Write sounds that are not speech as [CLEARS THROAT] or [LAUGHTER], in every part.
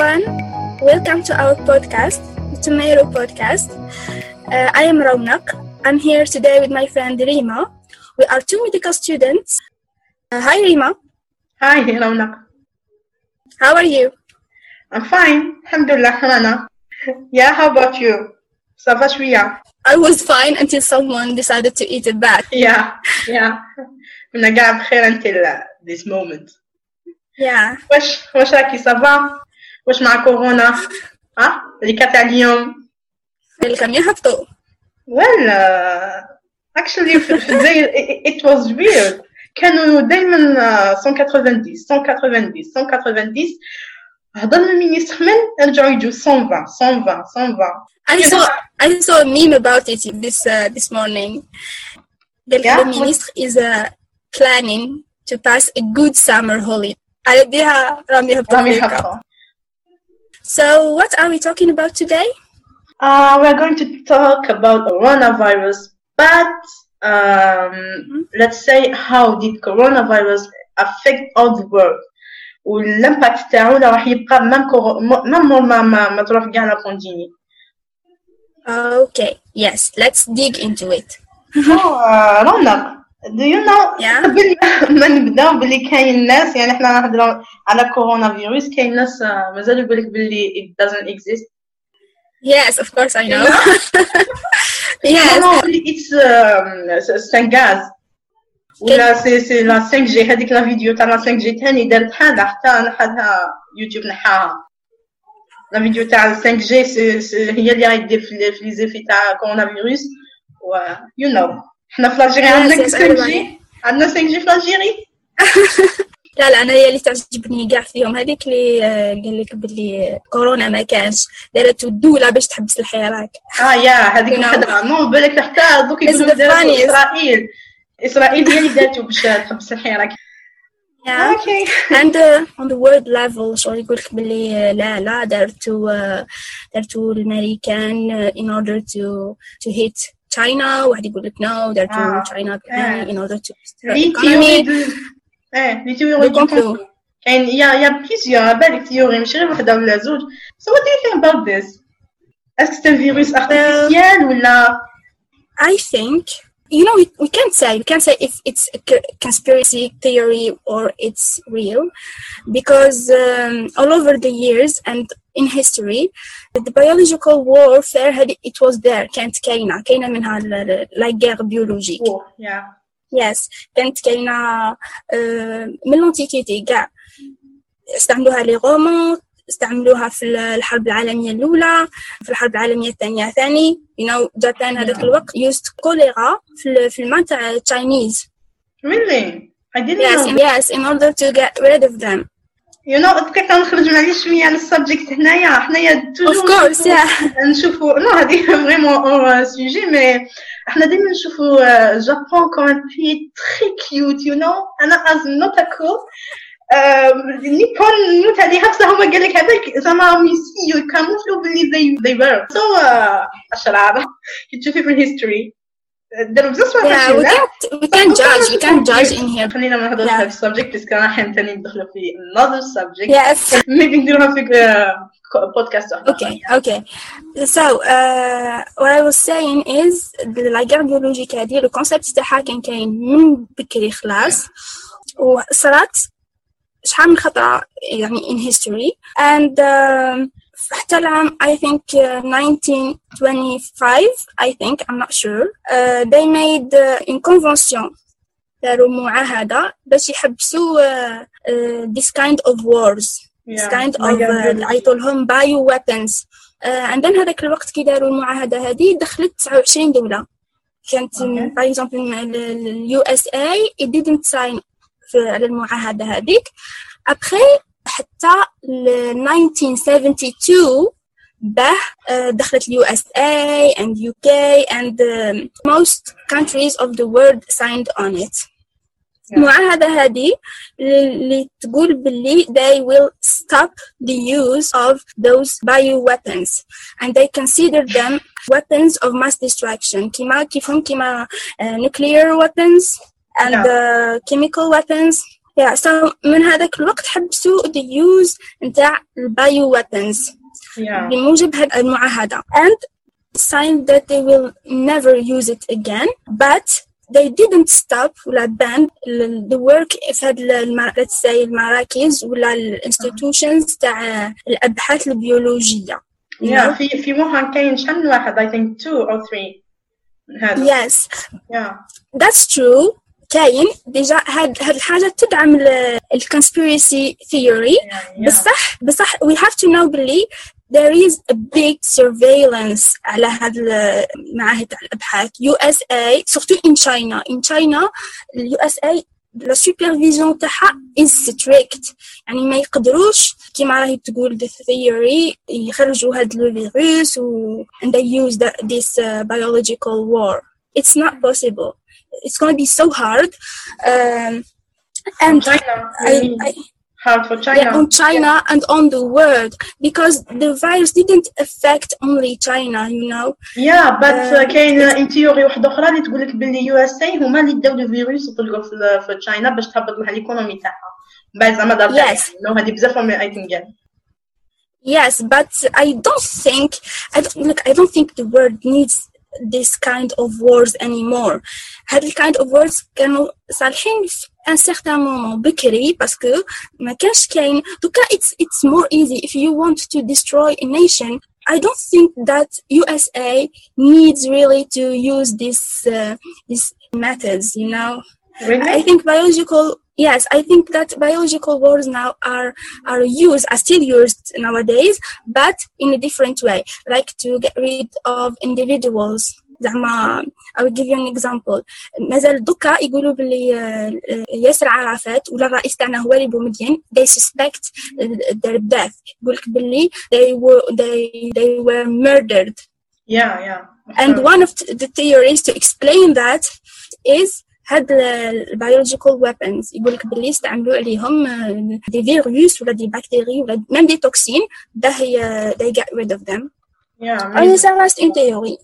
Hi everyone, welcome to our podcast, the Tomato Podcast. Uh, I am Raunak. I'm here today with my friend Rima. We are two medical students. Uh, hi Rima, Hi, Raunak. how are you? I'm fine. Alhamdulillah, Rana. [LAUGHS] Yeah, how about you? Ça va شوية? I was fine until someone decided to eat it back. [LAUGHS] Yeah, yeah. كنا قاعد بخير until this moment. Yeah, واش واش راكي صافا؟ واش مع كورونا؟ ها؟ اللي كانت على اليوم؟ welcome يهبطوا. Well, uh, actually في في الجزائر it- it was weird. كانوا دايما uh, 190 190 190 هضر المينيستر من رجعوا يجوا 120 120 120 I saw I saw a meme about it this uh, this morning. The, Yeah, the what- minister is uh, planning to pass a good summer holiday. على بها رامي هبطوا رامي فيك. حقا So what are we talking about today? Uh, we're going to talk about coronavirus, but um, let's say how did coronavirus affect all the world والامباكت تاعو راه راح يبقى مام كورو مام ما ما ما تروح كاع لا بانديمي Okay, yes, let's dig into it. رونق do you know Yeah. قبل ما نبداو باللي كاين ناس يعني احنا نهضروا على كورونا فيروس كاين ناس آه، مازال يقول لك باللي it doesn't exist Yes, of course I know. Non, yes, non, it's um, c'est- c'est un gaz ولا سي سي لا 5 جي هذيك لا فيديو تاع لا 5 جي تاني دارت حالة حتى نحاها يوتيوب نحاها لا فيديو تاع 5 جي سي سي هي اللي راهي دير في في لي زيفي تاع كورونا فيروس و يو نو حنا في لاجيري Yes, عندنا yes, 5 everybody. جي عندنا 5 جي في لاجيري [LAUGHS] لا لا أنا هي اللي تعجبني كاع فيهم. هذيك اللي آه، قال لك باللي كورونا ما كانش. دارت الدولة باش تحبس الحراك آه يا هذيك. الخدعة نو بالك حتى دوك يقولوا. إسرائيل. إسرائيل هي اللي دارتو باش تحبس الحراك yeah. أوكي. And uh, on the world level شغل يقول لك باللي آه، لا لا دارتو آه، دارتو الأمريكان آه، in order to to hit China واحد يقول لك no دارتو آه. China آه. in order to لي economy تيوري دو اه لي تيوري دو دو complot. complot. كاين يا يا بليزيور بالك تيوري ماشي غير وحده ولا زوج so what do you think about this اسكو سي فيروس ارتيفيسيال ولا I think you know we, we can't say we can't say if it's a c- conspiracy theory or it's real because um, all over the years and in history the biological warfare had it was there كانت كاينة كاينة منها la guerre يا yes كانت كاينة من l'antiquité كاع استعملوها لي رومان استعملوها في الحرب العالمية الأولى في الحرب العالمية الثانية ثاني. You know جابان هذاك الوقت used كوليرا في ال- في الماء تاع Chinese. Really? I didn't yes know. yes in order to get rid of them. You know بقى كنخرج معليش شوية على السبجيكت هنايا. حنايا yeah. نشوفوا نو هذه فريمون سوجي مي إحنا دائما نشوفوا جابون كوم ان بي تري كيوت يو نو أنا از نوت اكو نيبون نوت عليها بصح هما قال لك هذاك. زعما راهم يسيو يكاموفلو باللي they they were. سو أشرار. كي تشوفي في الهيستوري داروا بزاف yeah we can't we can't judge we can't judge in here خلينا ما Yeah. في السبجيكت باسكو راح ثاني ندخلوا في another subject yes ميبي نديروها في بودكاست Okay, okay. So, uh, what I was saying is the la guerre biologique هذه concept تاعها كان كاين من بكري خلاص وصارت شحال من خطرة يعني in history and um, حتى العام I think uh, 1925 I think I'm not sure. Uh, they made uh, in convention داروا معاهدة باش يحبسوا uh, uh, this kind of wars this kind of uh, عيطوا لهم بايو weapons uh, and then هذاك الوقت كي داروا المعاهدة هذه دخلت 29 دولة. كانت Okay. باغ اكزومبل اليو اس اي it didn't sign في على المعاهدة هذيك. Après حتى ل 1972 به آه، دخلت اليو اس اي and UK and um, most countries of the world signed on it المعاهدة هذه اللي تقول باللي they will stop the use of those bioweapons and they consider them weapons of mass destruction كما كيفهم كما uh, nuclear weapons and Yeah. uh, chemical weapons yeah so من هذاك الوقت حبسوا the use نتاع البايو weapons yeah بموجب هذه المعاهدة and signed that they will never use it again but they didn't stop ولا ban ال- the work في هاد let's say المراكز ولا ال institutions تاع الأبحاث البيولوجية yeah know? في في ووهان كاين شحال من واحد I think two or three هذا yes yeah that's true كاين ديجا هاد هاد الحاجة تدعم ال ال conspiracy theory yeah, yeah. بصح بصح we have to know بلي there is a big surveillance على هاد المعاهد تاع الابحاث USA surtout in China in China USA la supervision تاعها is strict يعني ما يقدروش كيما راهي تقول the theory يخرجوا هاد الفيروس و and they use the, this uh, biological war it's not possible it's going to be so hard um, and China I, really I, hard for China yeah, on China and on the world because the virus didn't affect only China, you know. يا بات آه، كاين ان تيوري واحده اخرى اللي تقول لك باللي يو اس اي هما اللي داو الفيروس وطلقوا في في تشاينا باش تهبط لها الايكونومي تاعها بعد زعما دار Yes. نو هذه بزاف من اي تنقال Yes, but I don't think I don't look. I don't think the world needs this kind of wars anymore. هاد ال kind of wars كانوا صالحين في un certain moment بكري باسكو ما كانش كاين دوكا it's it's more easy if you want to destroy a nation. I don't think that USA needs really to use this uh, these methods. You know. I really think biological yes, I think that biological wars now are are used are still used nowadays, but in a different way, like to get rid of individuals. زعما I will give you an example مازال دوكا يقولوا باللي آه، آه، ياسر عرفات ولا الرئيس تاعنا هو اللي بومدين they suspect their death يقول لك باللي they were they they were murdered يا يا and one of the theories to explain that is هاد البيولوجيكال weapons. يقول لك باللي استعملوا عليهم آه، دي فيروس ولا دي بكتيري ولا ميم دي توكسين ده هي they get rid of them. And ça reste une théorie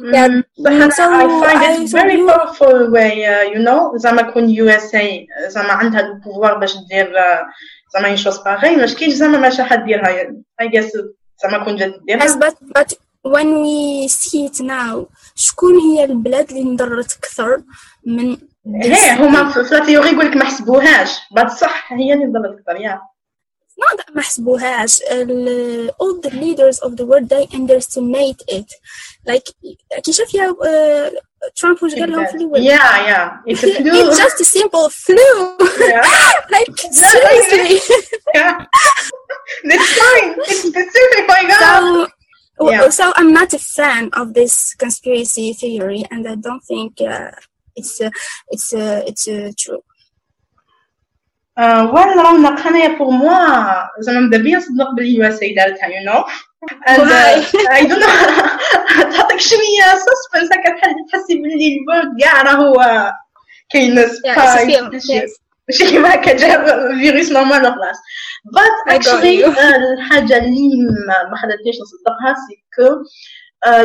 yeah, بصح so I find it very powerful way uh, you know? زعما كون اي زعما عندها البوفوار باش دير uh, زعما اون شوز باغي ما كاينش زعما ما شي حد ديرها. I guess زعما كون جات yes ديرها but but when we see it now شكون هي البلاد اللي انضرت اكثر من this هي هما في في التيوري يقول لك ما حسبوهاش بعد صح هي اللي ضلت اكثر يا not that ما حسبوهاش ال- all the leaders of the world they underestimate it like كي شاف يا uh, ترامب واش قال لهم في الأول يا يا it's a flu it's just a simple flu Yeah. [LAUGHS] like seriously [LAUGHS] Yeah. That's fine. It's specific. My God. so Yeah. so I'm not a fan of this conspiracy theory and I don't think uh, it's uh, it's uh, it's uh, true Uh, ولا رانا حنايا بور موا زعما ماذا بيا نصدق باللي يو اس اي دارتها يو نو and uh, I don't know [LAUGHS] تعطيك شوية سسبنس هكا تحس تحسي باللي الورد كاع راهو كاين Yeah, فيروس نورمال وخلاص you. uh, الحاجة اللي ما- خلتنيش نصدقها سي كو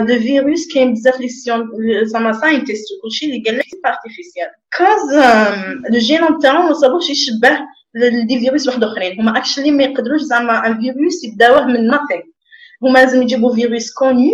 دو فيروس كاين بزاف لي سيون زعما ساينتيست وكلشي اللي قال لك ارتيفيسيال كاز لو جينوم تاعو ما صابوش يشبه لدي فيروس واحد أخرين. هما اكشلي ما يقدروش زعما ان فيروس يبداوه من ناثينغ هما لازم يجيبوا فيروس كوني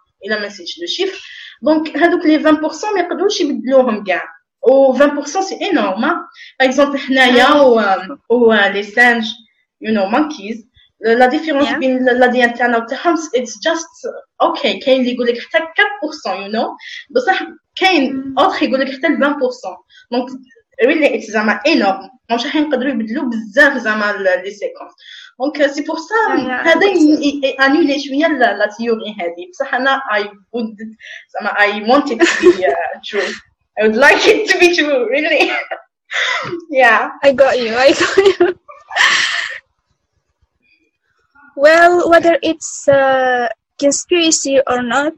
الا ما نسيتش لو شيفر دونك هذوك لي 20% ما يقدروش يبدلوهم كاع و 20% سي انورم باغ اكزومبل حنايا و و لي سانج يو نو مونكيز لا ديفيرونس Yeah. بين لا دي ان تاعنا وتاعهم اتس جاست اوكي كاين اللي يقول لك حتى 4% يو نو بصح كاين اوتر يقول لك حتى 20% دونك ريلي اتس زعما انورم مش راح يقدروا يبدلوا بزاف زعما لي سيكونس دونك سي بور سا Yeah, yeah. هذا انولي شويه لا لا تيوري هذه بصح انا اي would زعما I want it to be uh, true I would like it to be true really [LAUGHS] yeah. I got you. I got you. well, whether it's a conspiracy or not,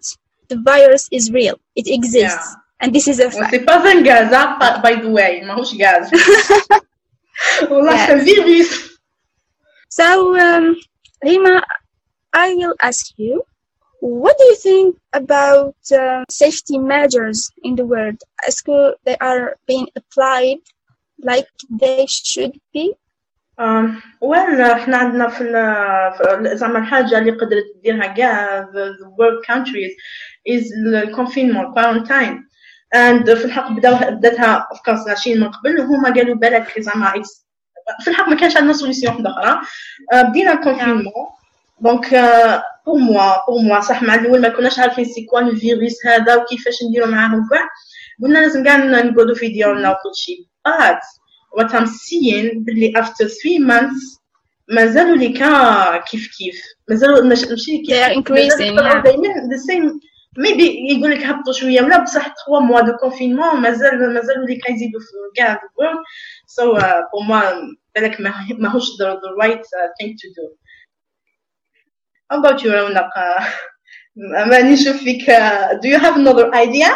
the virus is real. It exists. Yeah. And this is a fact. C'est pas un gaz, hein, by- by the way. ماهوش gaz. والله Yeah. c'est un virus. So, um, Rima, I will ask you, what do you think about uh, safety measures in the world? Est-ce que they are being applied like they should be? Um, well احنا عندنا في, ال- في زعما الحاجة اللي قدرت تديرها كاع the, the world countries is الكونفينمون quarantine and في الحق بداو بداتها of course عشرين من قبل وهما قالوا بالك زعما it's- في الحق ما كانش عندنا سوليسيون واحدة أخرى. آه، بدينا الكونفينمون دونك بور موا بور موا صح مع الأول ما كناش عارفين سي كوا الفيروس هذا وكيفاش نديرو معاه وكاع قلنا لازم كاع نقعدو في ديورنا وكل شيء. But what I'm seeing باللي after three months مازالوا لي كا كيف كيف. مازالوا ماشي كيف. دايما the same maybe يقول لك هبطوا شويه ولا بصح 3 موا دو كونفينمون مازال مازالوا لي كا يزيدوا في كاع the world so uh, pour moi بالك ما ماهوش the, the right uh, thing to do How about you رونق ماني نشوف فيك uh, do you have another idea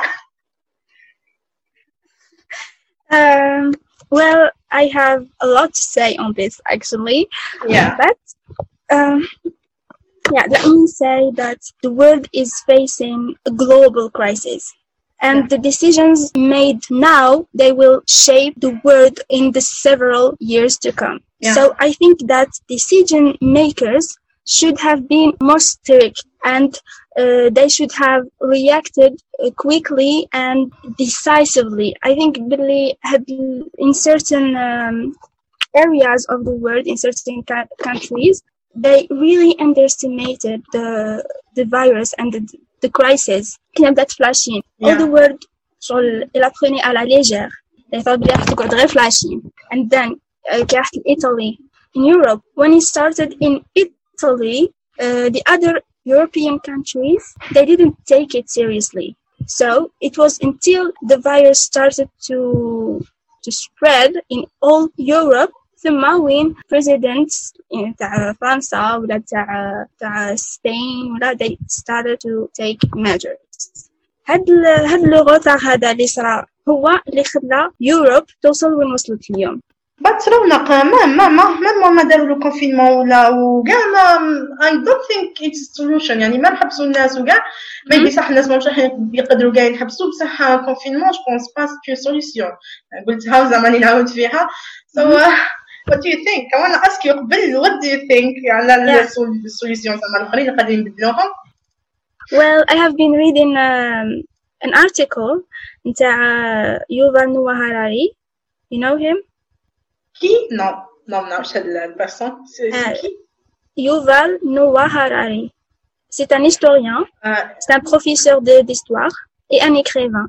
Um, well, I have a lot to say on this actually. yeah But um, yeah, let me say that the world is facing a global crisis. And the decisions made now, they will shape the world in the several years to come. Yeah. So I think that decision makers should have been more strict and uh, they should have reacted uh, quickly and decisively. I think Billy had in certain um, areas of the world, in certain ca- countries, they really underestimated the the virus and the, the crisis. كنا بدات فلاشين. All Yeah. the world شغل إلا prenait à la légère. They thought بلي راح تقعد غير فلاشين. And then uh, كي رحت لإيطالي in Europe when it started in Italy uh, the other European countries they didn't take it seriously. So it was until the virus started to to spread in all Europe ثم وين؟ Presidents يعني تاع فرنسا ولا تاع تاع سبين ولا they started to take measures. هاد ال هاد لو هذا اللي صرا هو اللي خلى يوروب توصل وين وصلت اليوم. بس رونق ما ما ما ما ما داروا له كونفينمون ولا وكاع ما I don't think it's solution. يعني ما نحبسوا الناس وكاع. ميبي صح الناس ماهمش راح يقدروا كاع ينحبسوا. بصح كونفينمون جو بونس با سي سوليسيون قلتها زعما راني نعاود فيها. So uh, what do you think I wanna ask you قبل what do you think على Yeah. السوليسيون زعما الاخرين اللي قاعدين يبدلوهم well I have been reading um, an article نتاع يوفال نوا هاراري you know him كي نو نو ما نعرفش هاد البيرسون سي آه. كي Yuval Noah Harari. C'est un historien, آه، c'est un professeur de- d'histoire et un écrivain.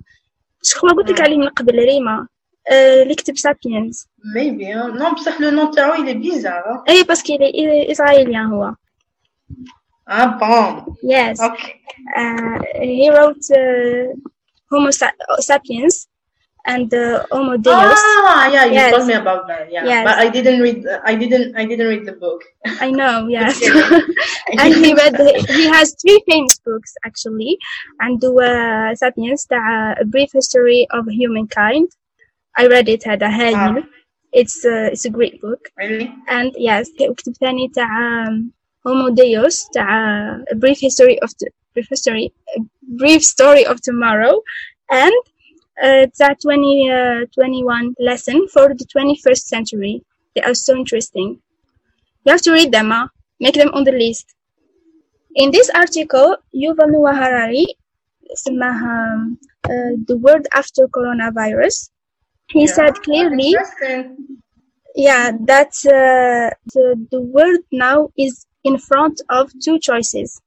Je crois قلت لك عليه من قبل ريما آه، اللي كتب سابينز maybe نو بصح لو نون تاعو il est bizarre اي باسكو il est اسرائيليان هو اه بون yes اوكي uh, he wrote uh, Homo sa- sapiens and uh, Homo Deus Ah, yeah, you Yes. told me about that. Yeah, Yes. but I didn't read. I didn't. I didn't read the book. I know [LAUGHS] yes [LAUGHS] I and he didn't- read he has three famous books actually and uh, sapiens تاع a brief history of humankind I read it هذا هايل it's uh, it's a great book really. and yes وكتب ثاني تاع um, Homo Deus تاع a brief history of the brief history a brief story of tomorrow and uh, تاع 20 uh, 21 lesson for the 21st century they are so interesting you have to read them huh? make them on the list in this article Yuval Noah Harari اسمها uh, the world after coronavirus he Yeah. said clearly yeah that uh, the, the world now is in front of two choices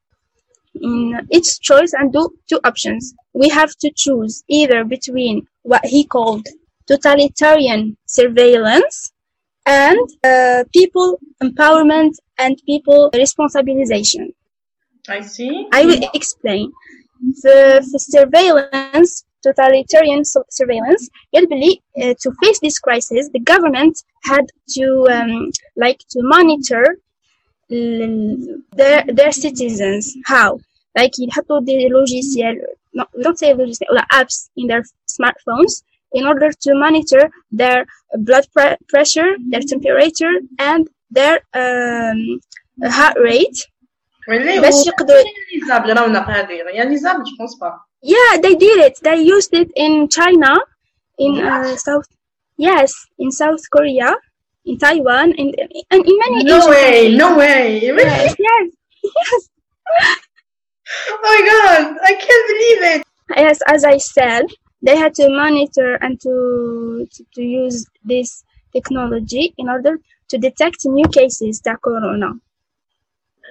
in each choice and do two options we have to choose either between what he called totalitarian surveillance and uh, people empowerment and people responsibilization I see. I will explain. The, the surveillance totalitarian surveillance قال بلي uh, to face this crisis the government had to um, like to monitor their their citizens how like يحطوا دي logiciel no, don't say logiciel or apps in their smartphones in order to monitor their blood pre pressure their temperature and their um, heart rate باش يقدروا ليزابل رونق هذه يعني ليزابل جو بونس با yeah, they did it. They used it in China, in uh, South, yes, in South Korea, in Taiwan, in, and in many No Asian way, countries. no way. Yes, yes, yes. [LAUGHS] Oh my god, I can't believe it. Yes, as I said, they had to monitor and to, to, to use this technology in order to detect new cases of corona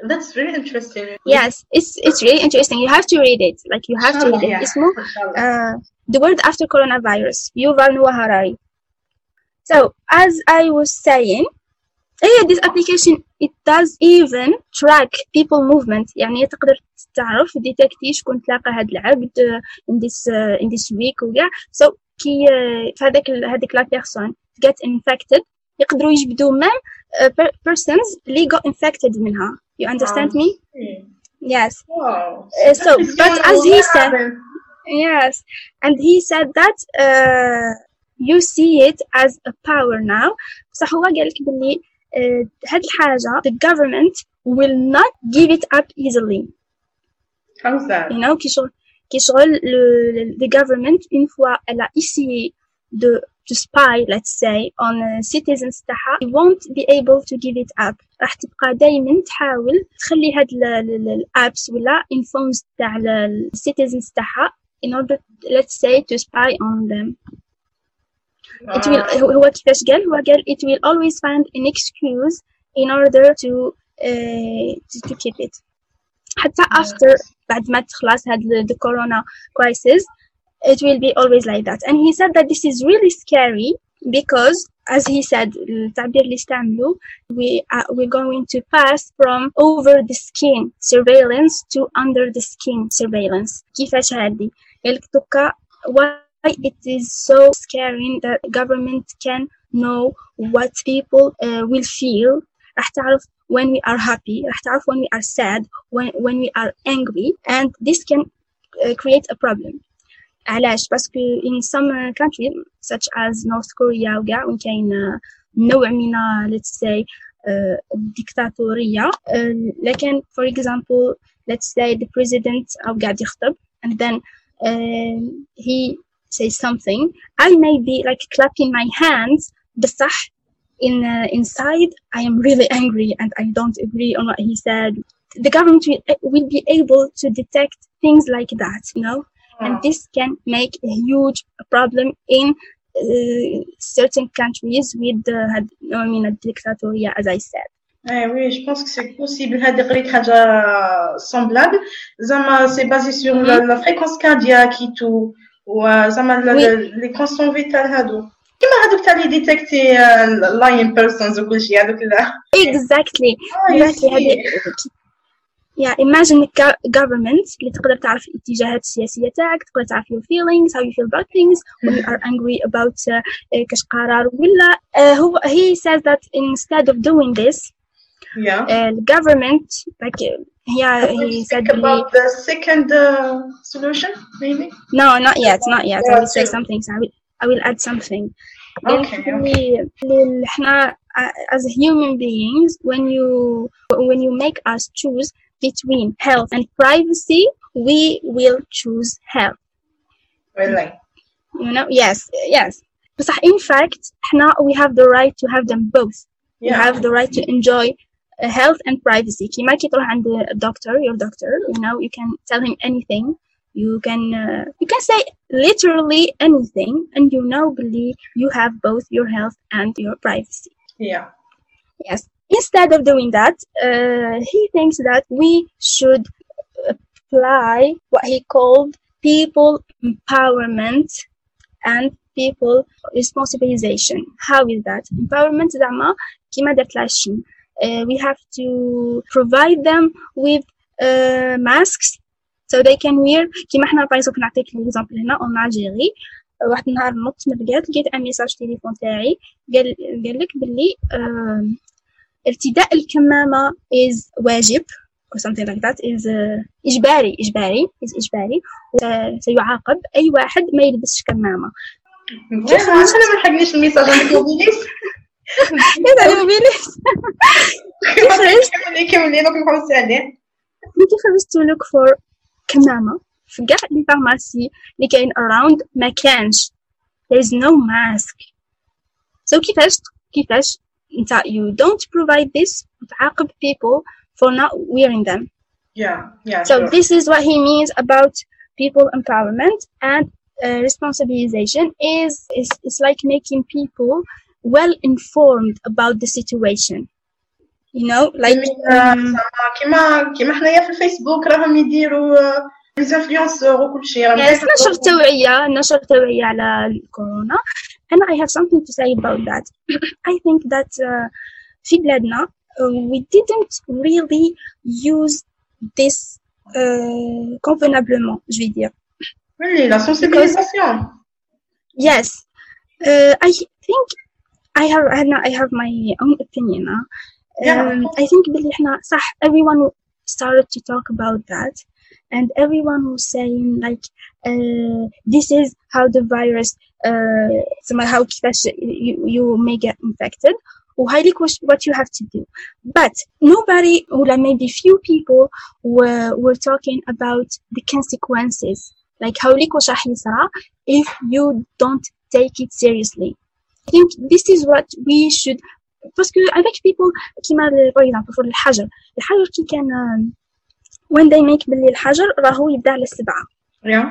That's very interesting. Yes, it's it's really interesting. You have to read it. Like you have to read it. Yeah. اسمه uh, The World After Coronavirus, Yuval Noah Harari. So, as I was saying, yeah, this application it does even track people movement يعني تقدر تعرف ديتكتي شكون تلاقى هاد العبد uh, in this uh, in this week وكاع so كي uh, في هذاك ال- هذيك لا بيرسون get infected يقدروا يجبدوا même uh, per- persons اللي got infected منها you understand me yes Wow. Uh, so, It's but gonna as he happen. said, yes, and he said that uh, you see it as a power now. بصح هو قال لك باللي uh, هاد الحاجة the government will not give it up easily. How's that? You know, كي شغل كي شغل le, le- the government une fois elle a essayé de to spy let's say on uh, citizens تاعها they won't be able to give it up راح تبقى دايما تحاول تخلي هاد الابس ولا الفونز تاع ال citizens تاعها in order let's say to spy on them it will Ah. هو هو كيفاش قال هو قال it will always find an excuse in order to uh, to, to keep it حتى after بعد ما تخلص هاد ال- the corona crisis it will be always like that and he said that this is really scary because as he said التعبير اللي استعملوا we are we're going to pass from over the skin surveillance to under the skin surveillance كيفاش هادي قال لك دوكا why it is so scary that government can know what people uh, will feel راح تعرف when we are happy راح تعرف when we are sad when, when we are angry and this can uh, create a problem علاش باسكو in some uh, countries such as North Korea وكاع وين كاين uh, نوع من uh, let's say uh, الديكتاتورية uh, لكن for example let's say the president أو قاعد يخطب and then uh, he says something I may be like clapping my hands بصح in uh, inside I am really angry and I don't agree on what he said. The government will, will be able to detect things like that, you know, and this can make a huge problem in uh, certain countries with the I mean, a dictatorship, as I said. Eh oui, je pense que c'est possible. هذه قريت حاجة semblable. زعما c'est basé sur la, la fréquence cardiaque et tout. وزعما Oui. les constants vitales هادو. كيما هادوك تاع اللي ديتكتي لاين بيرسونز وكل شيء هذوك لا. Exactly. Ah, I exactly. see. هذه yeah imagine the government اللي تقدر تعرف الاتجاهات السياسية تاعك تقدر تعرف your feelings how you feel about things when you are angry about uh, uh, كاش قرار ولا uh, هو he says that instead of doing this Yeah. uh, the government like uh, yeah he said Think really, about the second uh, solution, maybe. no not yet not yet I Yeah, will say too. something so I will I will add something Okay, اللي اللي احنا uh, as human beings when you when you make us choose between health and privacy we will choose health Really. you know yes yes بصح in fact احنا we have the right to have them both you Yeah. have the right to enjoy uh, health and privacy كيما كي تروح عند a doctor your doctor you know you can tell him anything you can uh, you can say literally anything and you know believe you have both your health and your privacy Yeah. yes instead of doing that uh, he thinks that we should apply what he called people empowerment and people responsibilization how is that empowerment زعما كيما درت لاشين uh, we have to provide them with uh, masks so they can wear كيما حنا باغ اكزومبل نعطيك ليكزامبل هنا اون الجيري واحد النهار نط من لقيت لقيت ان ميساج تليفون تاعي قال قال لك باللي آه ارتداء الكمامة is واجب or something like that is uh, إجباري إجباري is إجباري. سيعاقب أي واحد ما يلبسش كمامة. أنا ما الميساج عندك موبيليس هذا موبيليس كملي دوك نحوس عليه ملي خرجت to look for كمامة في كاع لي فارماسي اللي كاين around ما كانش. There is no mask. So كيفاش كيفاش انت you don't provide this وتعاقب people for not wearing them yeah yeah so sure. this is what he means about people empowerment and uh, responsibilization is, is is like making people well informed about the situation you know like um, كيما كيما حنايا في الفيسبوك راهم يديروا ليزانفلونسور وكل شيء راهم yes, نشر توعية نشر توعية على الكورونا and I have something to say about that [CLEARS THROAT] I think that uh, في بلادنا uh, we didn't really use this uh, convenablement je vais dire Oui, la sensibilisation. Yes, uh, I think I have I have my own opinion. Huh? Yeah. Um, I think باللي احنا صح everyone started to talk about that and everyone was saying like uh, this is how the virus uh, somehow كيفاش you, you may get infected وهاي what you have to do but nobody or maybe few people were, were talking about the consequences like هاوليك واش راح يصرى if you don't take it seriously I think this is what we should باسكو avec people كيما for example for الحجر الحجر كي كان when they make باللي الحجر راهو يبدا على السبعة Yeah.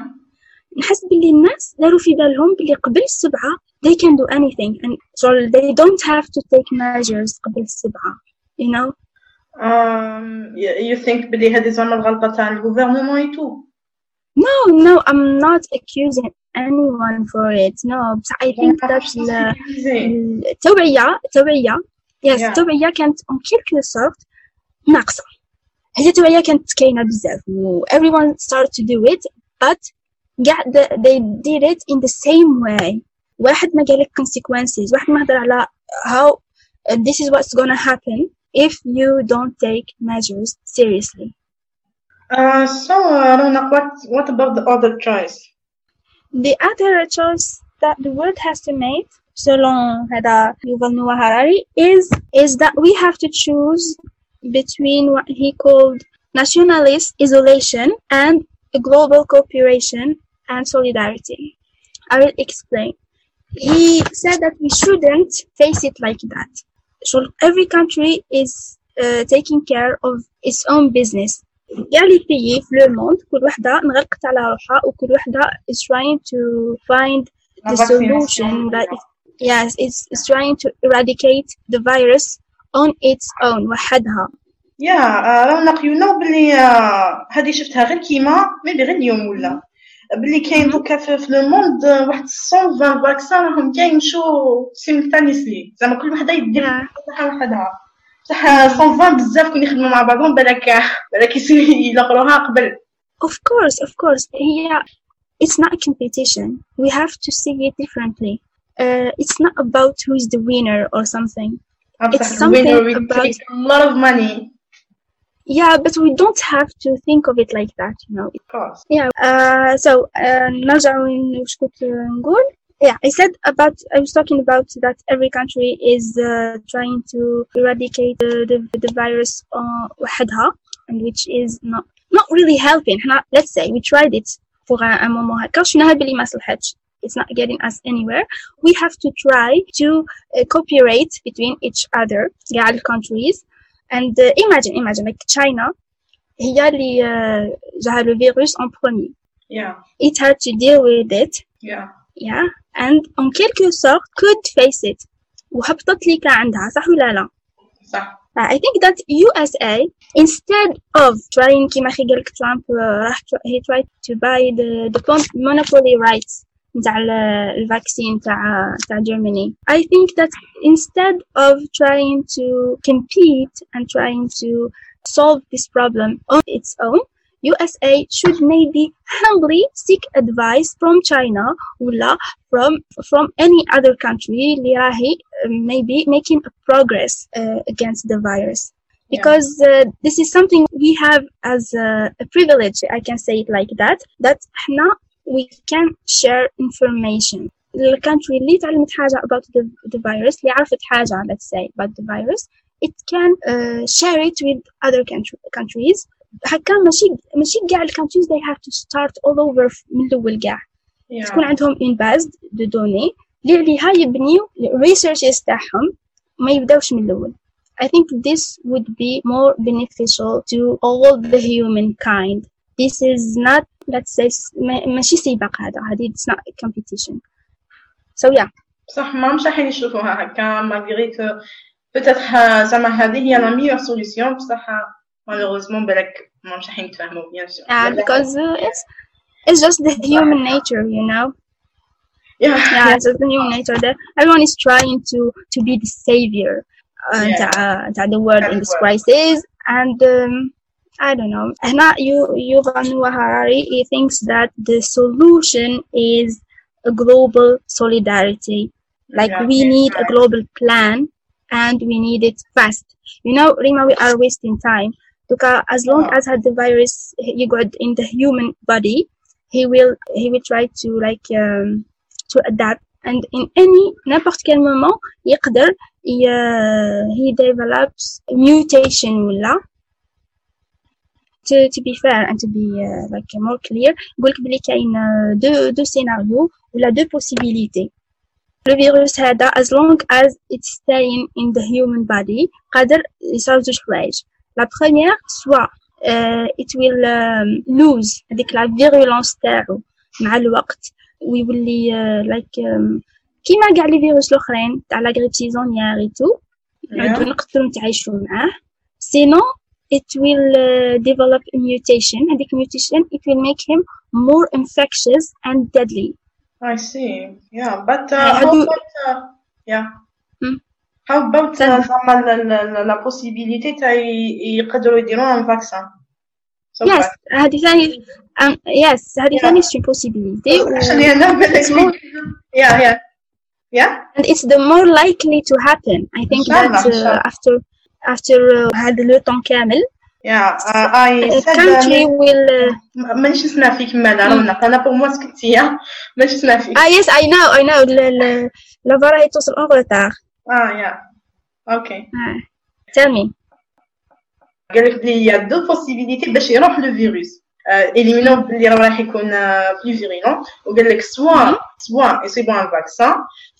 نحس باللي الناس داروا في بالهم باللي قبل السبعة they can do anything and so they don't have to take measures قبل السبعة you know Um, you you think بلي هذه زعما الغلطة تاع الغوفرمون اي تو no no I'm not accusing anyone for it no بصح I think that ال- التوعية التوعية yes Yeah. التوعية كانت en quelque sorte ناقصة هي التوعية كانت كاينة بزاف و everyone started to do it but قاع the- they did it in the same way واحد ما قالك consequences واحد ما هدر على how uh, this is what's gonna happen if you don't take measures seriously Uh, so uh, Rona, what what about the other choice? The other choice that the world has to make, selon هذا Yuval Noah Harari, is is that we have to choose between what he called nationalist isolation and global cooperation and solidarity. I will explain. He said that we shouldn't face it like that. So every country is uh, taking care of its own business. كاع لي بيي في لو موند كل وحدة انغلقت على روحها وكل وحدة is trying to find the La solution vaccination. that yes it's, it's trying to eradicate the virus on its own وحدها. يا رانا قيونا بلي آه، هذه شفتها غير كيما ميبي غير اليوم ولا. بلي كاين دوكا في لو موند آه، واحد 120 فاكسان راهم جاي يمشوا سيمultaneously زعما كل وحدة يدير Yeah. صحة وحدها. بصح 120 بزاف كون يخدموا مع بعضهم بالك بالك يلقروها [LAUGHS] قبل. Of course of course. هي it's not a competition. We have to see it differently. Uh, it's not about who is the winner or something. It's the winner something will about- take a lot of money yeah but we don't have to think of it like that you know of course Yeah. Uh, so uh, نرجع وين وش كنت نقول yeah I said about I was talking about that every country is uh, trying to eradicate the, the, the virus uh, وحدها and which is not not really helping احنا let's say we tried it for un un moment هكا شفناها بلي ما صلحتش it's not getting us anywhere we have to try to uh, cooperate between each other قاع ال countries and uh, imagine imagine like China هي اللي uh, جاها le virus en premier yeah it had to deal with it yeah yeah and en quelque sorte could face it وهبطت لي كان عندها صح ولا لا صح I think that USA instead of trying كيما أخي قالك ترامب uh, راح tr- he tried to buy the the mon- monopoly rights نتاع ال- الفاكسين تاع تاع Germany I think that instead of trying to compete and trying to solve this problem on its own USA should maybe humbly seek advice from China ولا from from any other country اللي راهي uh, maybe making a progress uh, against the virus because uh, this is something we have as a, a privilege I can say it like that that احنا we can share information الكانتري اللي تعلمت حاجة about the, the virus اللي عرفت حاجة let's say about the virus it can uh, share it with other country, countries هكا ماشي ماشي كاع الكونتريز they have to start all over من الأول كاع Yeah. تكون عندهم une base de données اللي عليها يبنيو researches تاعهم ما يبداوش من الأول I think this would be more beneficial to all the humankind this is not let's say ما- ماشي سباق هذا هذه it's not a competition so yeah صح ما مش راح يشوفوها هكا مالغري كو بتاتخ زعما هذه هي لا ميور سوليسيون بصح مالوغوزمون بالك ما مش راح يتفاهموا بيان سور uh, because uh, it's it's just the human nature you know yeah [LAUGHS] it's just the human nature that everyone is trying to to be the savior uh, Yeah. تاع تاع the world in this Everywhere. crisis and um, I don't know هنا you Yuval Noah Harari he thinks that the solution is a global solidarity like Yeah, we okay, need a right. global plan and we need it fast you know Rima we are wasting time because as long Yeah. as had the virus يقعد in the human body he will he will try to like um, to adapt and in any n'importe quel moment يقدر ي- he develops mutation ولا to, to be fair and to be uh, like more clear يقولك بلي كاين uh, deux deux scénarios ولا deux possibilités le virus هذا as long as it's staying in the human body قادر يصير زوج حوايج la première soit uh, it will um, lose هذيك la virulence تاعو مع الوقت ويولي uh, like um, كيما كاع لي فيروس الاخرين تاع لا غريب سيزونيير اي تو نعدو نقدروا نتعايشوا معاه سينو it will uh, develop a mutation هذيك mutation it will make him more infectious and deadly I see. Yeah, but uh, I how do- about uh, yeah? Hmm. How about uh, Then- زعما لا لا لا لا possibilité تاع ي- يقدروا يديروا un vaccin. So yes far. هذه ثاني um, yes هذه Yeah. ثاني c'est une possibilité و- Actually, أنا بالك it's more yeah yeah yeah and it's the more likely to happen I think إن شاء الله، that إن شاء الله. uh, after after uh, هذا لو طون كامل yeah uh, I the said country uh, will uh, مانيش نسمع فيك مالا رونق أنا بور موا سكتية مانيش نسمع فيك ah yes I know I know لا لا لا فا راهي توصل en retard اه yeah okay Ah. tell me قال لك بلي يا دو بوسيبيليتي باش يروح لو فيروس اليمينو بلي راه راح يكون بلو فيريلون وقال لك سوا سوا يصيبوا ان فاكسان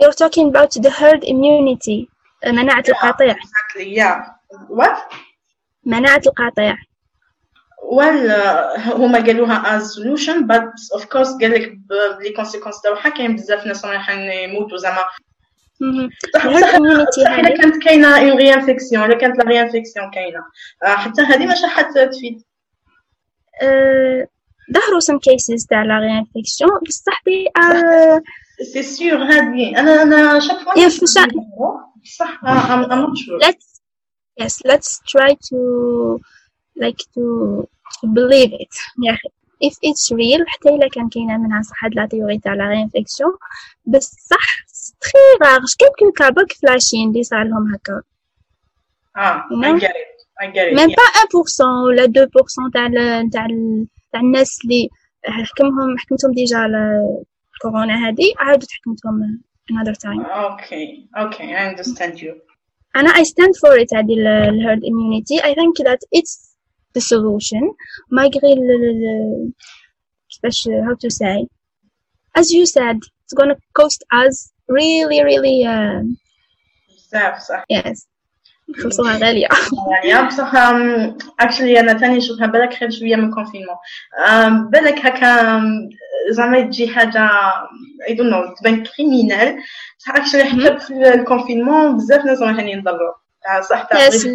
you're talking about the herd immunity. مناعة القطيع exactly yeah. What? مناعة القطيع well uh, هما قالوها as solution but of course قال لك لي كونسيكونس تاعها كاين بزاف ناس رايحين يموتوا زعما. صح صح إلا كانت كاينة اون ري انفيكسيون إلا كانت لا ري انفيكسيون كاينة. آه، حتى هذه مش راح تفيد. آه، ظهروا some cases تاع لا reinfection بصح are سي سيور هذه انا انا شاك فوا يا فشا- صح ام ام نوت شور let's yes let's try to like to, to believe it يا أخي if it's real حتى إلا كان كاينة منها صح هاد لا تيوري تاع لا reinfection بصح تخي راغ كيلكو كا برك في لاشين اللي صار لهم هكا اه You I know? get it I get it ميم yeah. با 1% ولا 2% تاع ال- تاع ال- تاع الناس اللي حكمهم حكمتهم ديجا ال- الكورونا هذه عاودوا تحكمتهم another time okay okay I understand you أنا I stand for it هذه ال- ال herd immunity I think that it's the solution malgré ال- ال- ال- كيفاش how to say as you said it's gonna cost us really really uh, بزاف صح yes خلصوها غالية غالية بصح اكشلي انا تاني نشوفها بالك خير شوية من الكونفينمون بالك هكا زعما تجي حاجة اي دون نو تبان كريمينال بصح اكشلي حتى في الكونفينمون بزاف ناس راهن ينضروا صح Yes,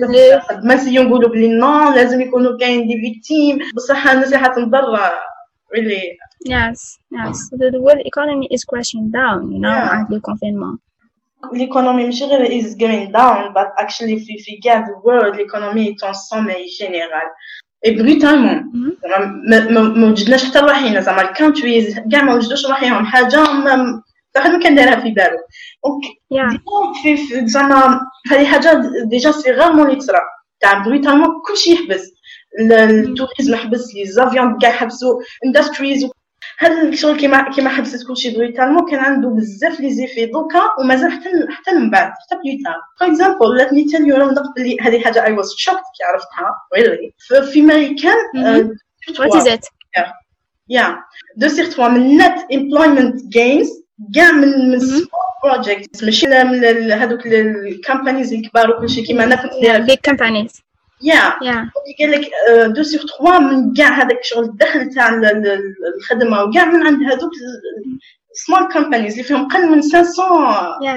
ما نسيو نقولوا بلي نو لازم يكونوا كاين دي فيكتيم بصح الناس اللي حتنضر really yes yes the, the world economy is crashing down you know Yeah. عند le confinement l'économie ماشي غير is going down but actually في في كاع the world l'économie est en sommeil général Mhm. زعما ما- وجدناش حتى رواحينا زعما الكونتريز كاع ما وجدوش رواحيهم حاجة حتى واحد ما كان دايرها في بالو دونك في زعما هذه حاجة ديجا سي غارمون اللي تصرا تاع بريتالمون كلشي يحبس ال- التوريزم حبس لي زافيون كاع حبسوا اندستريز هذا الشغل كيما كيما حبست كلشي بريتالمون كان عنده بزاف لي زيفي. دوكا ومازال حتى حتى من بعد حتى بليتار فور اكزامبل let me tell you نقول بلي هذه حاجة اي واز شوكت كي عرفتها really. في is it? Yeah. دو سيغ توا من نت امبلويمنت جينز كاع من من. بروجيكت ماشي لا من هذوك الكامبانيز الكبار وكلشي كيما أنا دايره big companies. يا. قال لك دو سيغ تخوا من كاع هذاك الشغل الدخل تاع ال- ال- الخدمة وكاع من عند هذوك سمول كامبانيز اللي فيهم قل من 500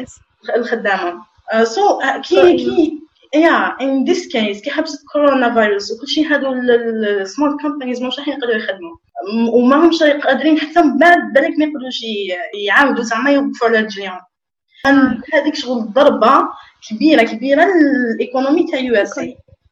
yes. الخدامة. سو كي طيب. كي يا ان ذيس كيس كي حبست كورونا فيروس وكل شيء هادو السمول كومبانيز مش راح يقدروا يخدموا. وما همش قادرين حتى من بعد بالك ما يقدروش يعاودوا زعما يوقفوا على رجليهم هذيك شغل ضربه كبيرة كبيرة للايكونومي تاع يو اس اي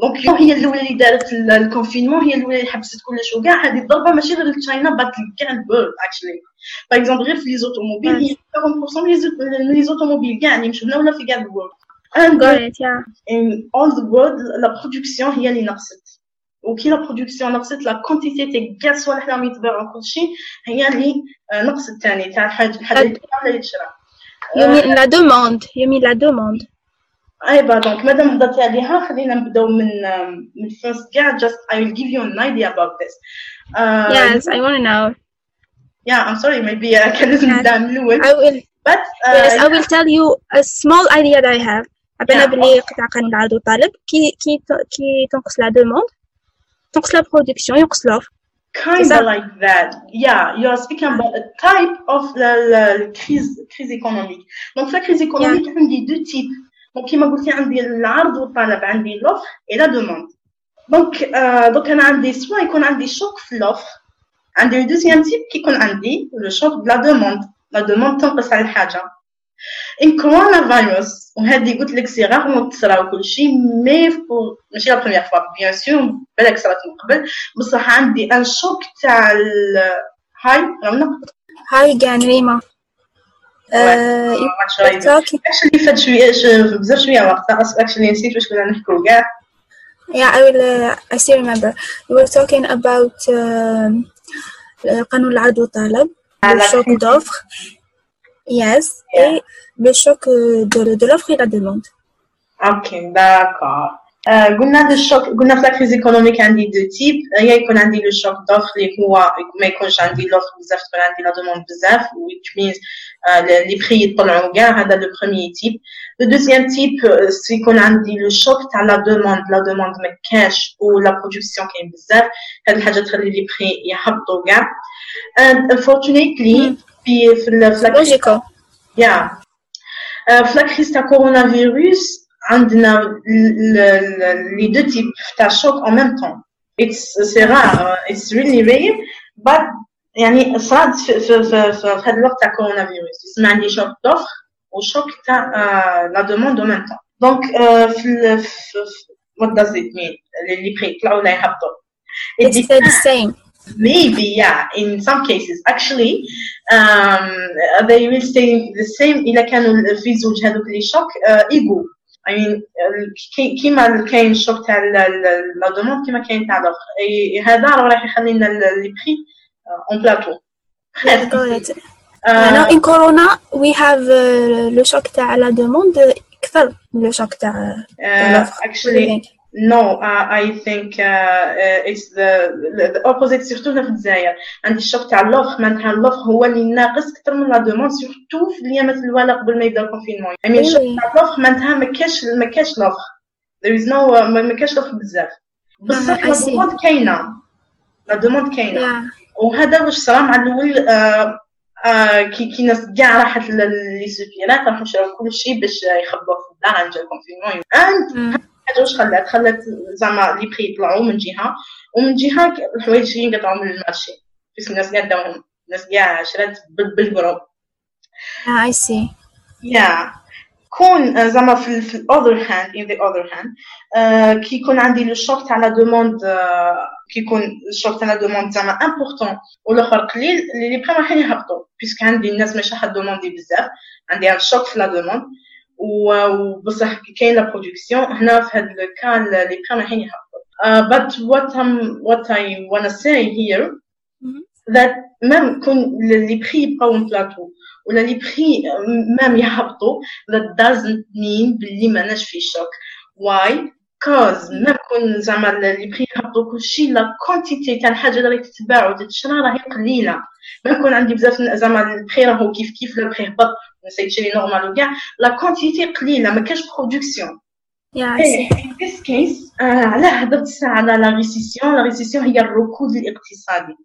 دونك هي الاولى اللي دارت ال- الكونفينمون هي الاولى اللي حبست كلش وكاع هذه الضربه ماشي غير لتشاينا بات كاع الورلد اكشلي باغ اكزومبل غير في لي زوتوموبيل هي 40% من لي زوتوموبيل كاع اللي مشوا هنا ولا في كاع and it yeah in all the world la production هي اللي نقصت وكي لا برودكسيون نقصت لا كونتيتي تاع كاع الصوالح اللي راهم يتباعوا كل شيء هي اللي نقصت ثاني تاع الحاجة الحاجة اللي كامله اللي تشرى you mean la demande. you mean la demande اي با دونك مادام هضرتي عليها خلينا نبداو من آم، من first كاع just I will give you an idea about this uh, yes I want to know yeah I'm sorry maybe uh, كان لازم Yes. نبدا من الاول I will but uh, yes I will tell you a small idea that I have عبالنا Yeah. بلي قطاع قانون العرض والطلب كي كي كي تنقص لا دوموند تنقص لا برودكسيون ينقص لوفر kind that- of like that. Yeah, you're speaking about a type of the, the crise, crise économique. Donc, la crise économique, yeah. عندي deux types. دونك كيما قلتي عندي العرض والطلب عندي لوف اي لا دوموند دونك دونك أنا عندي سوا يكون عندي شوك في لوف عندي لو دوزيام تيب كيكون عندي لو شوك بلا دوموند لا دوموند تنقص على الحاجة ان كورونا فيروس وهذه قلت لك سي صغار متصله وكل شيء مي ماشي لا بروميير فوا بيان سور بالك صرات من قبل بصح عندي ان شوك تاع هاي رنا هاي كان ريما اكشلي فات شوية بزاف شوية وقت اكشلي نسيت واش كنا نحكوا كاع Yeah, I will. Uh, I still remember. We were talking about um, uh, قانون العرض والطلب, Ah, le choc d'offre. Yes, et le choc euh, de, de l'offre et la demande. أوكي داكور آه، قلنا الشوك قلنا في الكريز ايكونوميك عندي دو تيب يا يكون عندي لو شوك دوفر اللي هو ما يكونش عندي لوفر بزاف تكون عندي لا دوموند بزاف which means آه، لي بري يطلعوا كاع هذا لو بروميير تيب لو دوزيام تيب يكون عندي لو شوك تاع لا دوموند لا دوموند ما كاش و لا برودكسيون كاين بزاف هاد الحاجه تخلي لي بري يهبطوا كاع and unfortunately في في ال- في la Logical. يا في لا كريز تاع كورونا فيروس عندنا لي دو تيب تاع شوك en même temps it's سي rare it's really rare but يعني صارت في في في في هذا الوقت تاع كورونا فيروس يسمى عندي شوك دوفر وشوك تاع لا دوموند en même temps دونك في ال- في في- what does it mean اللي بري يطلعوا ولا يهبطوا It It's uh, the same. Maybe, yeah. In some cases, actually, um, they will stay the same إذا كانوا في زوج هذوك اللي شوك uh, equal. I mean كيما كاين الشوك تاع لا دوموند كيما كاين تاع لوفر هذا راح يخلي لنا لي بري اون بلاتو أنا ان كورونا وي هاف لو شوك تاع لا دوموند أكثر من لو شوك تاع actually No, uh, I think uh, uh, it's the, the, opposite surtout في الجزائر عندي الشوك تاع اللوفر معناتها اللوفر هو اللي ناقص أكثر من لا دوموند سورتو في الايامات الاولى قبل ما يبدأ الكونفينمون I mean الشوك تاع اللوفر معناتها ما كاش ما كاش لوفر there is no ما كاش لوفر بزاف. بصح لا دوموند كاينة. لا دوموند كاينة. وهذا واش صرا مع الأول آه كي كي ناس كاع راحت لي سوبيرات راحوا شراو كل شيء باش يخبوا في الدار جا الكونفينمون اند حاجة واش خلات؟ خلات زعما لي بري يطلعوا من جهة ومن جهة الحوايج ينقطعوا من المارشي. باسكو الناس كاع داوهم الناس كاع شرات بالجروب اي سي يا كون زعما في في الاذر هاند ان ذا اذر هاند كي يكون عندي لو شوك تاع لا دوموند كي يكون الشوك تاع لا دوموند زعما امبورطون والآخر قليل لي بري راحين يهبطوا بيسك عندي الناس ماشي حد دوموندي بزاف عندي ان شوك في لا دوموند وبصح كاين لا برودكسيون هنا في هذا الكان لي بري رايحين يهبطوا but what I'm what I wanna say here that même كون لي بري يبقاو بلاتو ولا لي بري مام يهبطوا that doesn't mean بلي ماناش في شوك why? كوز مام كون زعما لي بري يهبطوا كلشي لا كونتيتي تاع الحاجة اللي تتباع وتتشرى راهي قليلة. ما يكون عندي بزاف زعما البري راهو كيف كيف البري هبط نسيت تشري نورمال وكاع لا كونتيتي قليله ما كاش برودكسيون في this case على هضرت الساعه على لا ريسيسيون لا ريسيسيون هي الركود الاقتصادي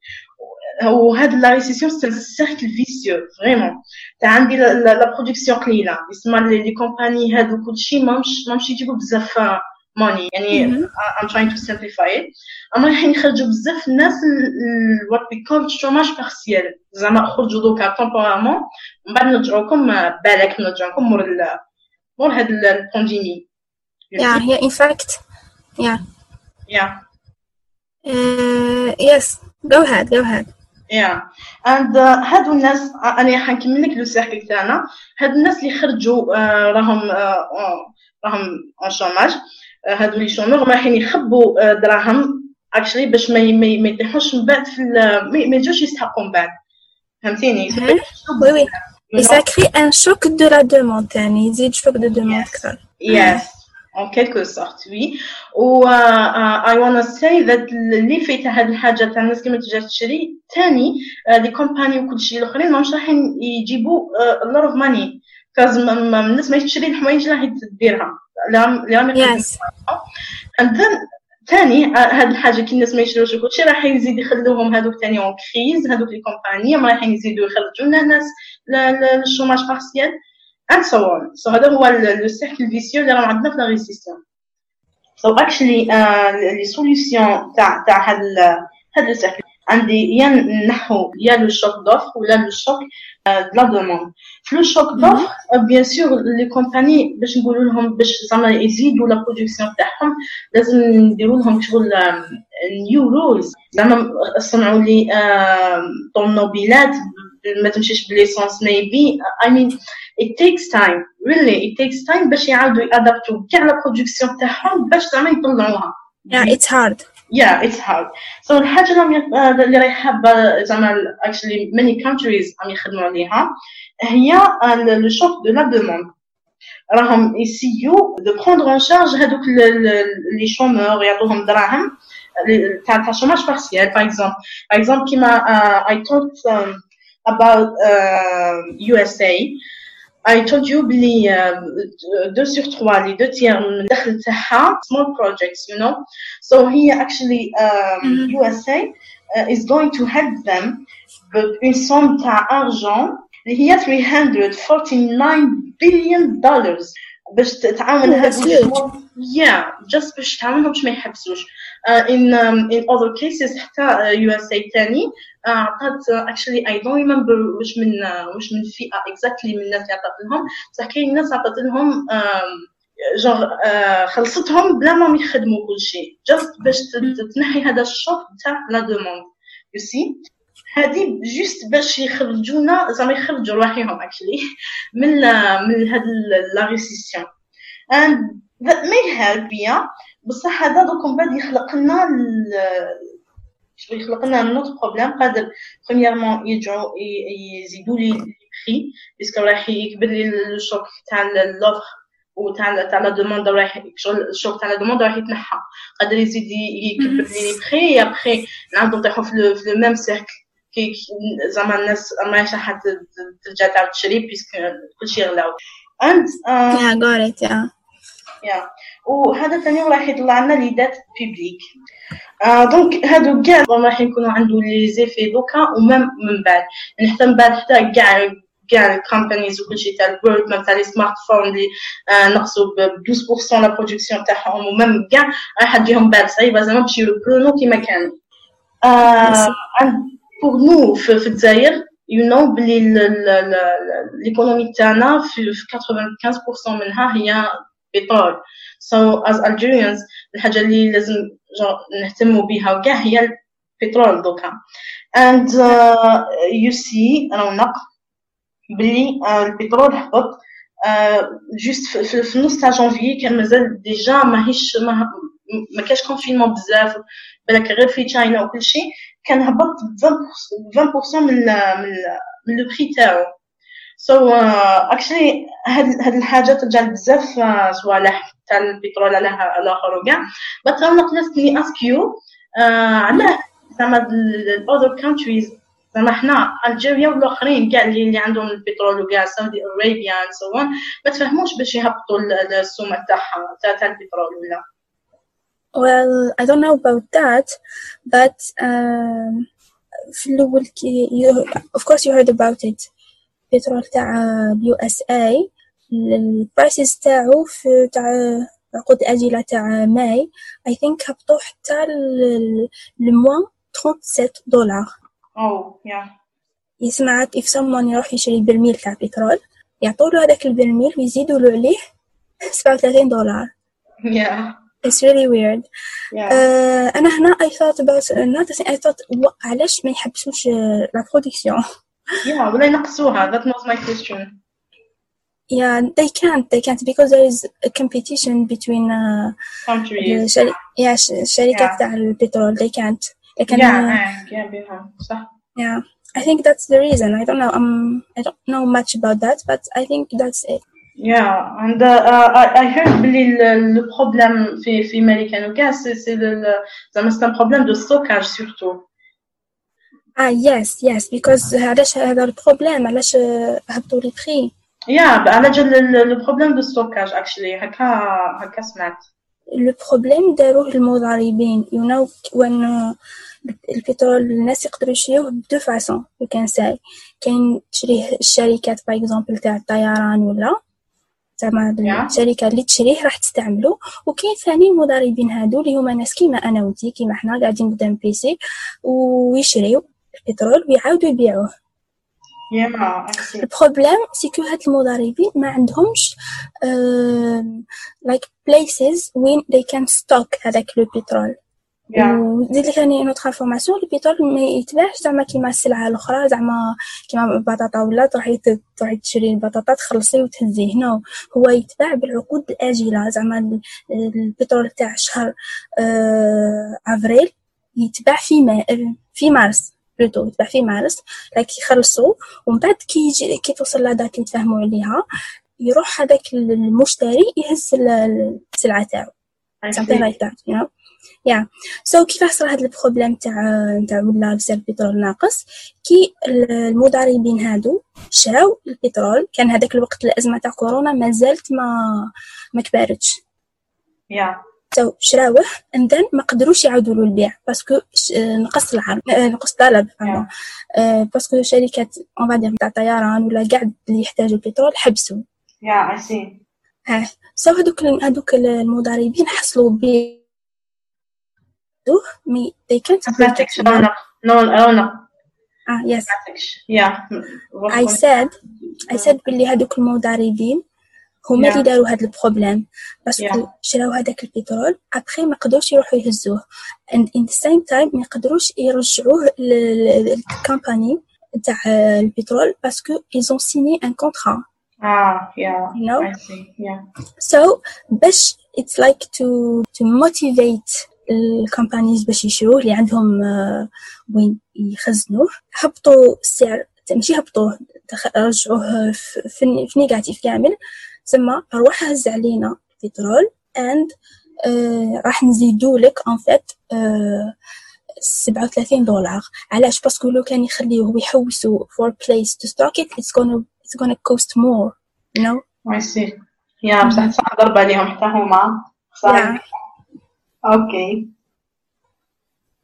وهاد لا ريسيسيون سي سيركل فيسيو فريمون تاع عندي لا برودكسيون قليله يسمى لي كومباني هادو كلشي مامش مامش يجيبوا بزاف موني يعني ام تراين تو سيمبليفاي اما راح يخرجوا بزاف الناس الوات بي كول شوماج بارسيال زعما خرجوا دوكا تومبورامون من بعد نرجعوكم آه، بالك نرجعوكم مور مور هاد البانديمي يا هي ان فاكت يا يا يس جو هاد جو هاد يا اند هادو الناس آه، أنا حنكمل لك لو سيركل تاعنا. هاد الناس اللي خرجوا آه، راهم راهم اون شوماج هادو لي شومور رايحين يخبوا دراهم اكشلي باش ما ما يطيحوش من بعد في ما يجوش يستحقوا من بعد فهمتيني وي وي Et ça crée un choc de la demande ثاني يزيد شوك دو دوموند أكثر Yes, en quelque sorte, oui. و uh, I wanna say that اللي فيه هاد الحاجة تاع الناس كيما تجي تشري تاني لي كومباني وكل شيء الآخرين ماهمش رايحين يجيبوا a lot of money كاز الناس ما تشري الحوايج راهي تديرها اللي راهم Yes. and then تاني هاد الحاجة كي الناس ما يشروش كلشي راح يزيد يخلوهم هذوك تاني اون كريز هذوك لي كومباني ما رايحين يزيدوا يخرجوا لنا الناس للشوماج بارسيال and so on. So هذا هو لو سيركل فيسيو اللي راهم عندنا في لا ريسيسيون so actually لي سوليسيون تاع تاع هاد هاد لو سيركل عندي يا نحو يا لو شوك دوفر ولا لو شوك لا دوموند في لو شوك دوفر بيان سور لي كومباني باش نقولوا لهم باش زعما يزيدوا لا برودكسيون تاعهم لازم نديروا لهم شغل نيو رولز زعما صنعوا لي طوموبيلات ما تمشيش بليسونس ميبي اي مين it takes time really it takes time باش يعاودوا يادابتوا كاع لا برودكسيون تاعهم باش زعما يطلعوها yeah it's hard yeah it's hard so الحاجه اللي اللي راهي حابه زعما actually many countries راهم يخدموا عليها هي لو شوك دو لا دوموند راهم يسيو دو بروندر اون شارج هذوك لي شومور يعطوهم دراهم تاع تاع شوماج بارسيال باغ اكزومبل باغ اكزومبل كيما I talked um, about uh, USA I told you بلي uh, 2 sur 3 لي 2 tiers من الدخل تاعها small projects you know so هي actually um, Mhm. USA uh, is going to help them but une somme تاع argent اللي هي 349 billion dollars باش تعاون هاد يا جاست باش تعاونهم باش ما يحبسوش. ان ان اذر كيسز حتى يو اس اي ثاني عطات اكشلي اي دون ريمبر واش من uh, واش من فئة اكزاكتلي من الناس اللي عطات لهم بصح كاين ناس عطات لهم um, جونغ uh, خلصتهم بلا ما يخدموا كل شيء. جاست باش تنحي هذا الشوط تاع لا دوموند يو سي هذه جوست باش يخرجونا زعما يخرجوا رواحهم اكشلي من من هاد لا ريسيسيون and that may help بيا بصح هذا دوك من بعد يخلق لنا شغل يخلق لنا نوت بروبليم. قادر بريميرمون يرجعوا يزيدوا لي البري بيسكو راح يكبر لي الشوك تاع لوفر وتاع تاع لا دوموند راح شغل الشوك تاع لا دوموند راح يتنحى. قادر يزيد يكبر لي لي بري ابخي نعاودو نطيحو في لو ميم سيركل كي زعما الناس ماهيش راح ترجع تعاود تشري بيسكو كلشي غلاو yeah got it yeah yeah وهذا ثاني راح يطلع لنا لي دات بيبليك آه دونك هادو كاع راح يكونوا عنده لي زيفي دوكا ومام من بعد يعني حتى من بعد حتى كاع كاع الكومبانيز وكلشي تاع الورد ميم تاع لي سمارت فون اللي نقصوا ب 12% لا برودكسيون تاعهم ومام كاع راح تجيهم بعد صعيبه زعما باش يربرونو كيما كانوا آه بور نو في, في الجزائر يو نو بلي ليكونومي تاعنا في 95% منها هي بترول سو از Algerians الحاجه اللي لازم نهتموا بها وكاع هي البترول دوكا and uh, you see انا ونق بلي uh, البترول هبط جوست uh, في, في نص تاع جونفي كان مازال ديجا ماهيش ما, ما كاش كونفينمون بزاف بالك غير في تشاينا وكل شيء كان هبط 20% من من من لو بري تاعو. سو اكشلي هاد هاد الحاجة ترجع بزاف صوالح تاع البترول على الآخر وكاع. بس أنا ناس لي اسكيو علاه زعما الاذر كونتريز زعما حنا الجيريا والآخرين كاع اللي, اللي عندهم البترول وكاع سعودي ارابيا سو ما تفهموش باش يهبطوا السومة تاعها تاع البترول ولا. Well, I don't know about that, but um, في الأول you, of course you heard about it. البترول تاع اليو اس اي البرايسز تاعو في تاع عقود اجله تاع ماي اي ثينك هبطو حتى لموان 37 دولار. أو يا يسمع if someone يروح يشري برميل تاع بترول يعطولو هذاك البرميل ويزيدولو عليه [LAUGHS] 37 دولار. Yeah. It's really weird. Yeah. Uh, أنا هنا I thought about another thing I thought علاش ما يحبسوش لا برودكسيون [LAUGHS] Yeah, ولا ينقصوها that was my question Yeah, they can't. They can't because there is a competition between uh, countries. شري... yeah, ش... شركات Yeah. تاع البترول. They can't. لكن Yeah, uh, eh, yeah, بيها صح yeah, I think that's the reason. I don't know. Um, I don't know much about that, but I think that's it. Yeah, and uh, uh, I, I heard بلي le, le problème في في أمريكا وكاع c'est c'est le, le زعما c'est un problème de stockage surtout. Ah yes, yes, because علاش هذا البروبليم علاش هبطوا لي بري Yeah, على جال le problème de stockage actually هكا هكا سمعت. لو بروبليم داروه المضاربين you know when uh, البترول الناس يقدروا يشريوه بدو فاسون you can say كاين تشريه الشركات باغ اكزومبل تاع الطيران ولا زعما Yeah. الشركة اللي تشريه راح تستعملو وكاين ثاني المضاربين هادو اللي هما ناس كيما أنا وأنتي كيما حنا قاعدين قدام بيسي ويشريو البترول ويعاودوا يبيعوه. البروبليم سي كو هاد المضاربين ما عندهمش like places when they can stock هذاك لو بترول. وزيد لك ثاني نوتخ انفورماسيون البترول ما يتباعش زعما كيما السلعة الأخرى زعما كيما البطاطا ولا تروحي تروحي تشري البطاطا تخلصي وتهزيه. نو هو يتباع بالعقود الآجلة. زعما ال- البترول تاع شهر آه، أفريل يتباع في ما في مارس بلوتو يتباع في مارس. لاك يخلصوا ومن بعد كي يجي كي توصل لا دات اللي عليها يروح هذاك المشتري يهز ال- السلعة تاعو. Something see. like that you know. Yeah so كيفاش صرا هاد البروبليم تاع تاع ولا بزاف البترول ناقص كي المضاربين هادو شراو البترول كان هذاك الوقت الأزمة تاع كورونا ما زالت ما ما كبارتش Yeah. so شراوه then ما قدروش يعاودوا له البيع باسكو نقص العرض آه، نقص الطلب. آه، باسكو شركات اون فادير تاع طيران ولا كاع اللي يحتاجوا البترول حبسوا I see. ها سو هذوك هذوك المضاربين حصلوا ب مي they can't break it Mathematics رونق. No, رونق. ah yes Mathematics. Yeah. I said I said بلي هذوك المضاربين هما Yeah. اللي داروا هذا البروبليم باسكو Yeah. شراو هذاك البترول ابخي ما قدروش يروحوا يهزوه and in the same time ما يقدروش يرجعوه للكامباني تاع البترول باسكو ils ont signé un contrat Ah, yeah. You know? I see. Yeah. So باش it's like to to motivate الكومبانيز باش يشروه اللي عندهم آه، وين يخزنوه. هبطوا السعر ماشي هبطوه رجعوه في, في نيجاتيف كامل. ثم روح هز علينا بترول اند آه، راح نزيدو لك ان فيت 37 دولار. علاش؟ باسكو لو كان يخليوه يحوسو فور بليس تو ستوك ات اتس غون اتس غون كوست مور نو ماشي يا بصح صح ضربة عليهم حتى هما. صار Okay.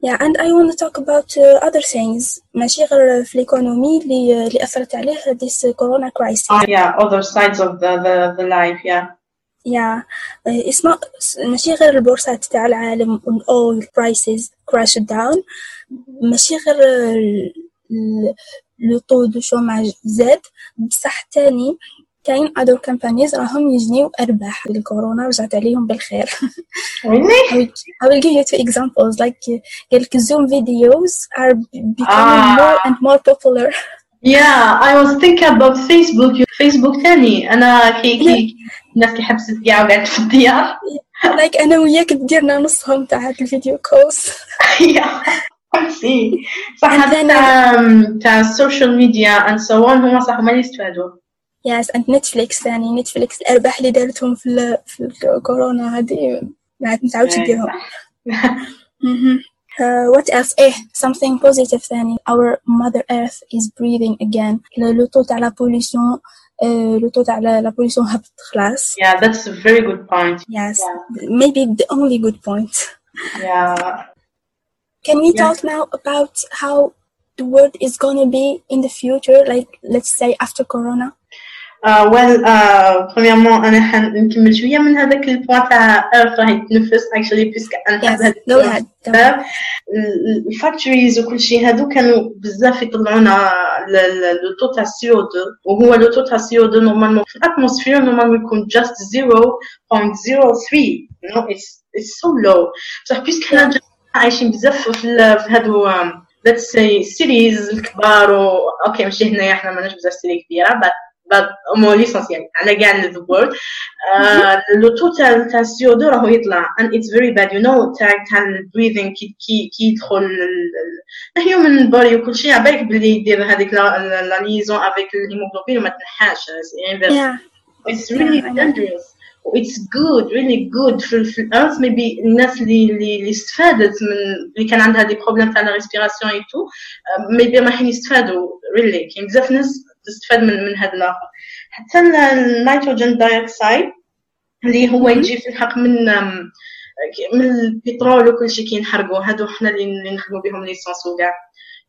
Yeah, and I want to talk about uh, other things ماشي غير في الايكونومي اللي اللي اثرت عليه this corona crisis. Ah, yeah, other sides of the the, the life. Yeah. Yeah, uh, it's not ماشي غير البورصات تاع العالم and all prices crashed down ماشي غير ال- ال- لو طو دو شوماج زاد بصح تاني كاين other companies راهم يجنيو أرباح الكورونا رجعت عليهم بالخير? I will, give you two examples like قال لك Zoom videos are becoming Ah. more and more popular Yeah, I was thinking about Facebook. Facebook تاني أنا كي كي الناس اللي حبست كاع وقعدت في الديار. like أنا وياك ديرنا نصهم تاع الفيديو كولز [LAUGHS] see. صح تاع السوشيال ميديا and so on هما صح هما اللي يستفادوا. yes and Netflix ثاني Netflix الأرباح اللي دارتهم في ال في الكورونا هذه ما عاد نتعاودش إيه، نديرهم صح. Mhm. Uh, what else إيه something positive ثاني our mother earth is breathing again لو طو تاع لا pollution uh, لو طو تاع لا pollution هبط خلاص Yeah, that's a very good point. yes Yeah. maybe the only good point Yeah. Can we Yeah. talk now about how the world is gonna be in the future, like let's say after Corona? Uh, well, uh, premièrement أنا حنكمل شوية من هذاك البوان تاع Earth راهي تنفس. Go ahead. بزاف الفاكتوريز وكل شيء هادو كانوا بزاف يطلعونا لو تو تاع سي أو 2 وهو لو تو تاع سي أو 2 نورمالمون في الاتموسفير نورمالمون يكون جاست 0.03 you know it's it's so low بصح بيسك حنا عايشين بزاف في هادو let's say cities الكبار و أوكي ماشي هنايا حنا ماناش بزاف سيري كبيرة but مو ليسونسيال على كاع ذا وورلد لو تو تاع تاع السي او 2 راهو يطلع and it's very bad you know تاع تاع البريذين كي كي كي يدخل الهيومن بودي وكل شيء عبالك بلي يدير هذيك لا ليزون افيك الهيموغلوبين وما تنحاش يعني Yeah, it's really Yeah, I know. dangerous it's good really good في, في الارث maybe الناس اللي اللي اللي استفادت من اللي كان عندها دي بروبليم تاع لا ريسبيراسيون اي تو maybe راح يستفادوا really كاين بزاف ناس تستفاد من من هذا الآخر. حتى النيتروجين دايوكسيد اللي هو. يجي في الحق من من البترول وكل شيء كي ينحرقوا هادو حنا اللي نخدموا بهم ليسونس وكاع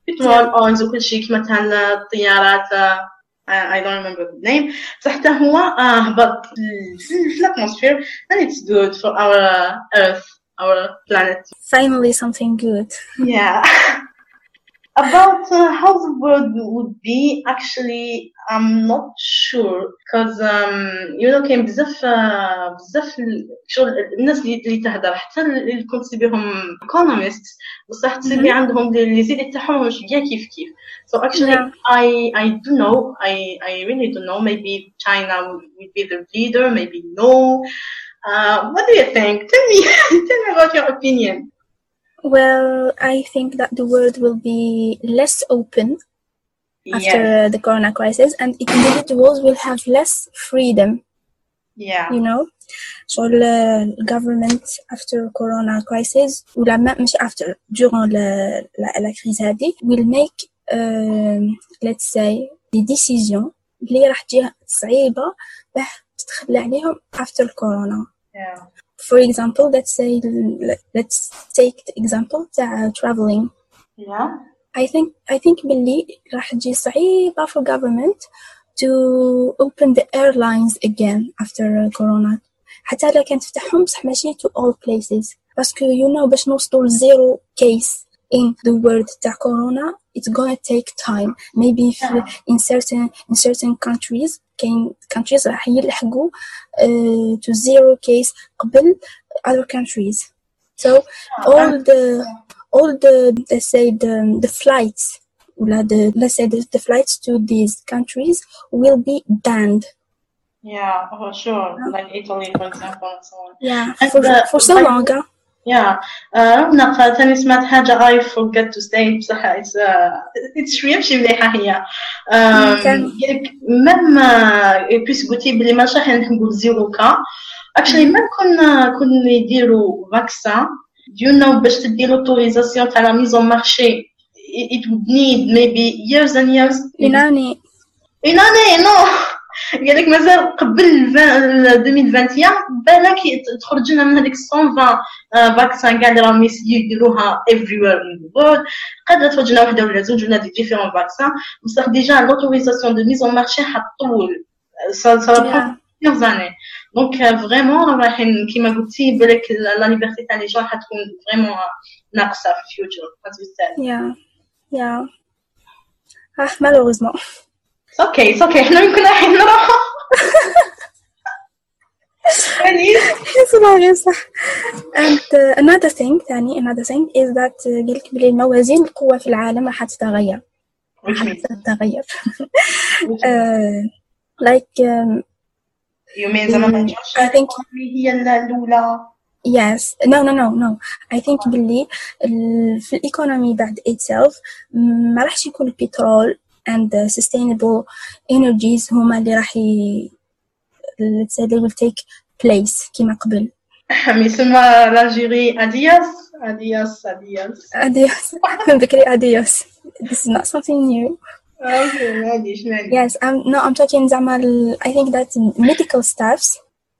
بترول اويلز وكل شيء كيما تاع الطيارات I don't remember the name. بصح حتى هو آه، هبط. في في الاتموسفير. And it's good for our earth our planet. Finally something good. yeah. [LAUGHS] about uh, how the world would be actually I'm not sure because um, you know كاين بزاف uh, بزاف ال- شغل الناس اللي اللي تهدر حتى اللي كنت تسيبيهم economists بصح تسيبي Mhm. عندهم اللي زيد تاعهم مش كاع كيف كيف so actually Yeah. I I do know I I really don't know maybe China will, will be the leader maybe no uh, what do you think tell me [LAUGHS] tell me about your opinion Well, I think that the world will be less open after yeah the Corona crisis, and individuals will have less freedom. yeah You know, so the government after Corona crisis, ou la même مش after durant la la, la crise هذه, will make um, let's say des décisions اللي راح تجي صعيبة باه تتخلى عليهم after Corona. yeah For example, let's say let's take the example تاع traveling. yeah I think I think باللي راح تجي صعيبة for government to open the airlines again after corona حتى لا كانت تفتحهم بصح ماشي to all places باسكو you know باش نوصلوا zero case in the world تاع corona it's gonna take time maybe في in certain in certain countries كاين countries راح يلحقوا uh, to zero case قبل other countries so all the all the let's say the the flights ولا the let's say the, the flights to these countries will be banned Yeah, for sure. Like Italy, for example, and so on. Yeah, And, for, uh, for so like- long. uh, Yeah, uh, رونق ثاني سمعت حاجة I forget to stay بصح it's uh, it's ماشي مليحة هي. Um, ميم بيس uh, قلتي بلي ما صح نحبو زيرو كا. اكشلي ميم كنا كنا يديرو فاكسان you know باش تدي لوتوريزاسيون تاع لا ميزون مارشي it would need maybe years and years. In an in an no قال لك مازال قبل 20 2021 بالك تخرج لنا من هذيك 120 فاكسان كاع اللي راهم يديروها everywhere in the world. قادرة تخرج لنا وحدة ولا زوج ولا دي ديفيرون فاكسان بصح ديجا لوتوريزاسيون دو ميز اون مارشي حطول سا سا plusieurs années. دونك فريمون رايحين كيما قلتي بالك لا ليبرتي تاع لي جون حتكون فريمون ناقصه في الفيوتشر Yeah, yeah. Ah, malheureusement. أوكي أوكي إحنا يمكن رايحين نروحوا يعني صراحة صح. And uh, another thing ثاني another thing is that uh, قلت بلي الموازين القوة في العالم راح تتغير. راح تتغير. [LAUGHS] uh, like um, You mean زعما ما Mm, I think- هي الأولى؟ Yes. No no no no. I think ال- في الايكونومي بعد itself ما راحش يكون البترول and the sustainable energies هما اللي راح ي let's say they will take place كما قبل يسمى الجيري أدياس أدياس أدياس adios من بكري adios this is not something new اوكي معليش معليش yes I'm no I'm talking زعما ال- I think that medical staffs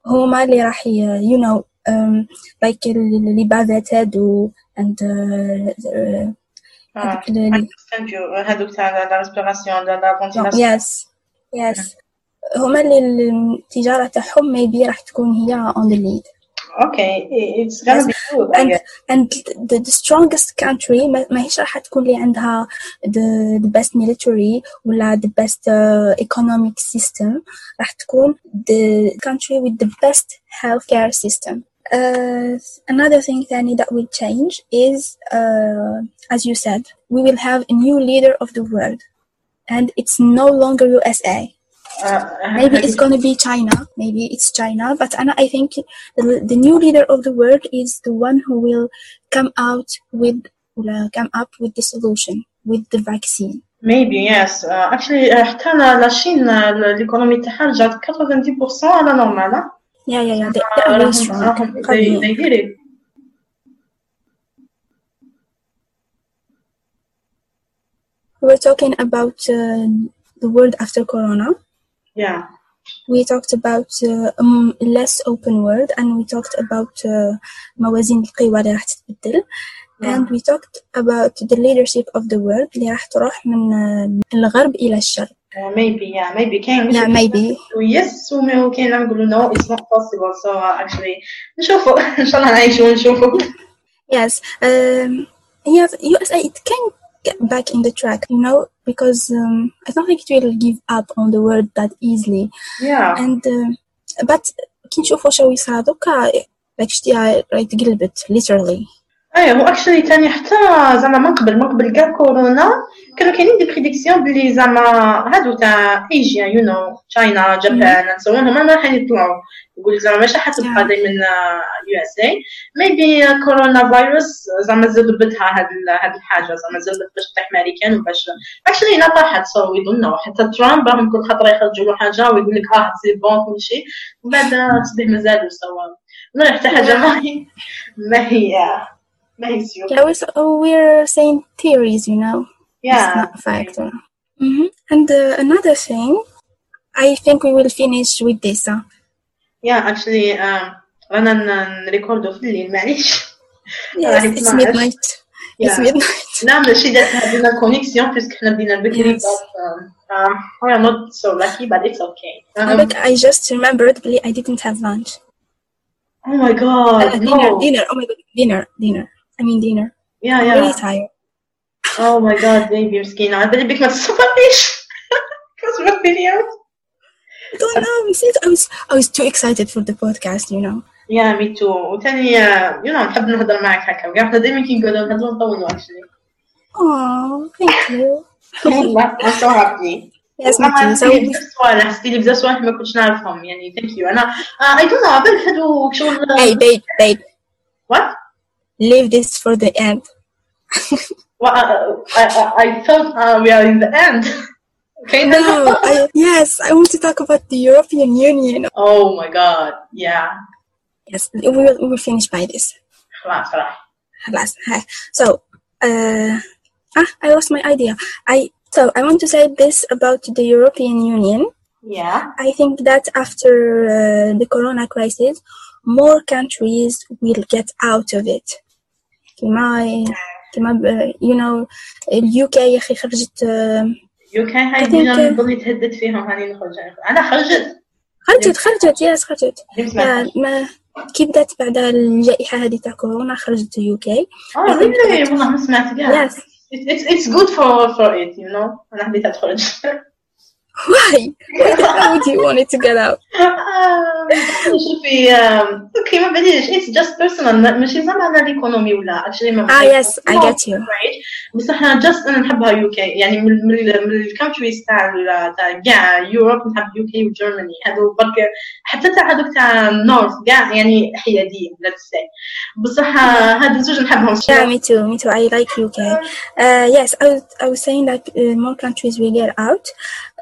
هما اللي راح ي- you know um, like ال- اللي بافتد و and uh, uh, هذوك تاع لا ريسبيراسيون لا فونتيلاسيون يس يس هما اللي التجارة تاعهم ميبي راح تكون هي اون ذا ليد أوكي اتس غانا بي كول اند ذا سترونجست كانتري ماهيش راح تكون اللي عندها ذا بيست ميليتري ولا ذا بيست ايكونوميك سيستم راح تكون ذا كانتري وذ ذا بيست هيلث كير سيستم uh, another thing ثاني that will change is uh, as you said we will have a new leader of the world and it's no longer USA آه، maybe it's going to be China. Maybe it's China, but Anna, I think the, the new leader of the world is the one who will come out with uh, come up with the solution with the vaccine. maybe yes uh, actually uh, حتى لا الصين الايكونومي تاعها رجعت 90% على نورمال ها؟ Yeah, yeah, yeah. They, they are really راهم strong. راهم they, قويين. they did it We were talking about uh, the world after Corona. yeah We talked about uh, um, less open world, and we talked about uh, موازين القوى اللي راح تتبدل. And we talked about the leadership of the world اللي راح تروح من uh, من الغرب إلى الشرق. Uh, maybe yeah maybe كاين Yeah, maybe. يس وكاين نقولوا no it's not possible so uh, actually نشوفوا [LAUGHS] ان شاء الله نعيشوا ونشوفوا Yes, um, yeah, USA it can get back in the track, you know, because um, I don't think it will give up on the world that easily. yeah And um but كي نشوفوا شو يصير دوكا like شتيها راهي تقلبت literally. إيه هو اكشلي تاني حتى زعما من قبل من قبل كاع كورونا كانوا كاينين دي بريديكسيون بلي زعما هادو تاع ايجيا يو نو تشاينا جابان سو هما ما راح يطلعوا. يقول زعما ماشي حتبقى. دائما يو اس اي ميبي كورونا فيروس زعما زلبتها هاد ال- هاد الحاجة زعما زلبت باش تطيح امريكان وباش اكشلي لا طاحت سو وي دون نو حتى ترامب راهم كل خطرة يخرجوا له حاجة ويقول لك آه سي بون كل شيء. ومن بعد تصبح مازالوا سوا من حتى حاجة ما هي ما هي ما هي سيور Yeah, we're, so- we're saying theories, you know. It's Yeah. not a fact. hmm And uh, another thing, I think we will finish with this. Huh? Yeah, actually, um, رانا ن- نريكوردو في الليل معليش Yes, راح it's [LAUGHS] يسمع. midnight. It's Yeah. midnight. لا ماشي دارت لنا كونيكسيون بيسك حنا بدينا بكري Yes. but um, um, we are not so lucky but it's okay. Um, Look, I just remembered Billy, I didn't have lunch. oh my god, Uh, dinner, no. dinner. Oh my god, dinner, dinner. I mean dinner. Yeah, I'm yeah. really tired. Oh my god, baby مسكينة على بالي بك ما تصبريش. [LAUGHS] تصبر فيديو. I don't know. Since I was, I was too excited for the podcast. You know. Yeah, me too. وثاني uh, you know نحب نهضر معك هكا وكاع حنا دايما كي نقعدو نهضرو نطولو actually. Oh, thank you. [LAUGHS] والله I'm so happy. Yes, me too. So حسيتي بزاف صوالح حسيتي بزاف صوالح ما كنتش نعرفهم يعني ثانك يو انا اي دونت نو عبالك هادو شغل hey, babe, babe, what leave this for the end. well, uh, I, I, I thought uh, we are in the end. [LAUGHS] okay. No, I, yes, I want to talk about the European Union. Oh my God! Yeah. Yes, we will, we will finish by this. So, uh, ah, I lost my idea. I so I want to say this about the European Union. Yeah. I think that after uh, the Corona crisis, more countries will get out of it. كيما كيما يو نو اليو كي يا أخي خرجت يو كي هاي ديجا نظني تهدد فيهم هاني نخرج أنا خرجت. خرجت خرجت ياس خرجت. آه، ما كي بدات بعد الجائحة هذه تاع كورونا خرجت يو كي. آه والله ما سمعت كاع يس اتس جود فور فور ات يو نو أنا حبيت ادخل [LAUGHS] why why would you want it to get out [LAUGHS] آم، شوفي آم، اوكي ما بديش it's just personal ما- ماشي زعما على الايكونومي ولا actually ما ah yes I get you right بس احنا just انا نحبها يو كي يعني من من, ال- من الكونتريز تاع ال- تاع كاع يوروب نحب يو كي وجيرماني هذو برك حتى تاع هذوك تاع النورث كاع يعني حياديين let's say بصح هادو زوج نحبهم Yeah, me too. Me too. I like UK. Uh, yes, I was, I was saying that uh, more countries will get out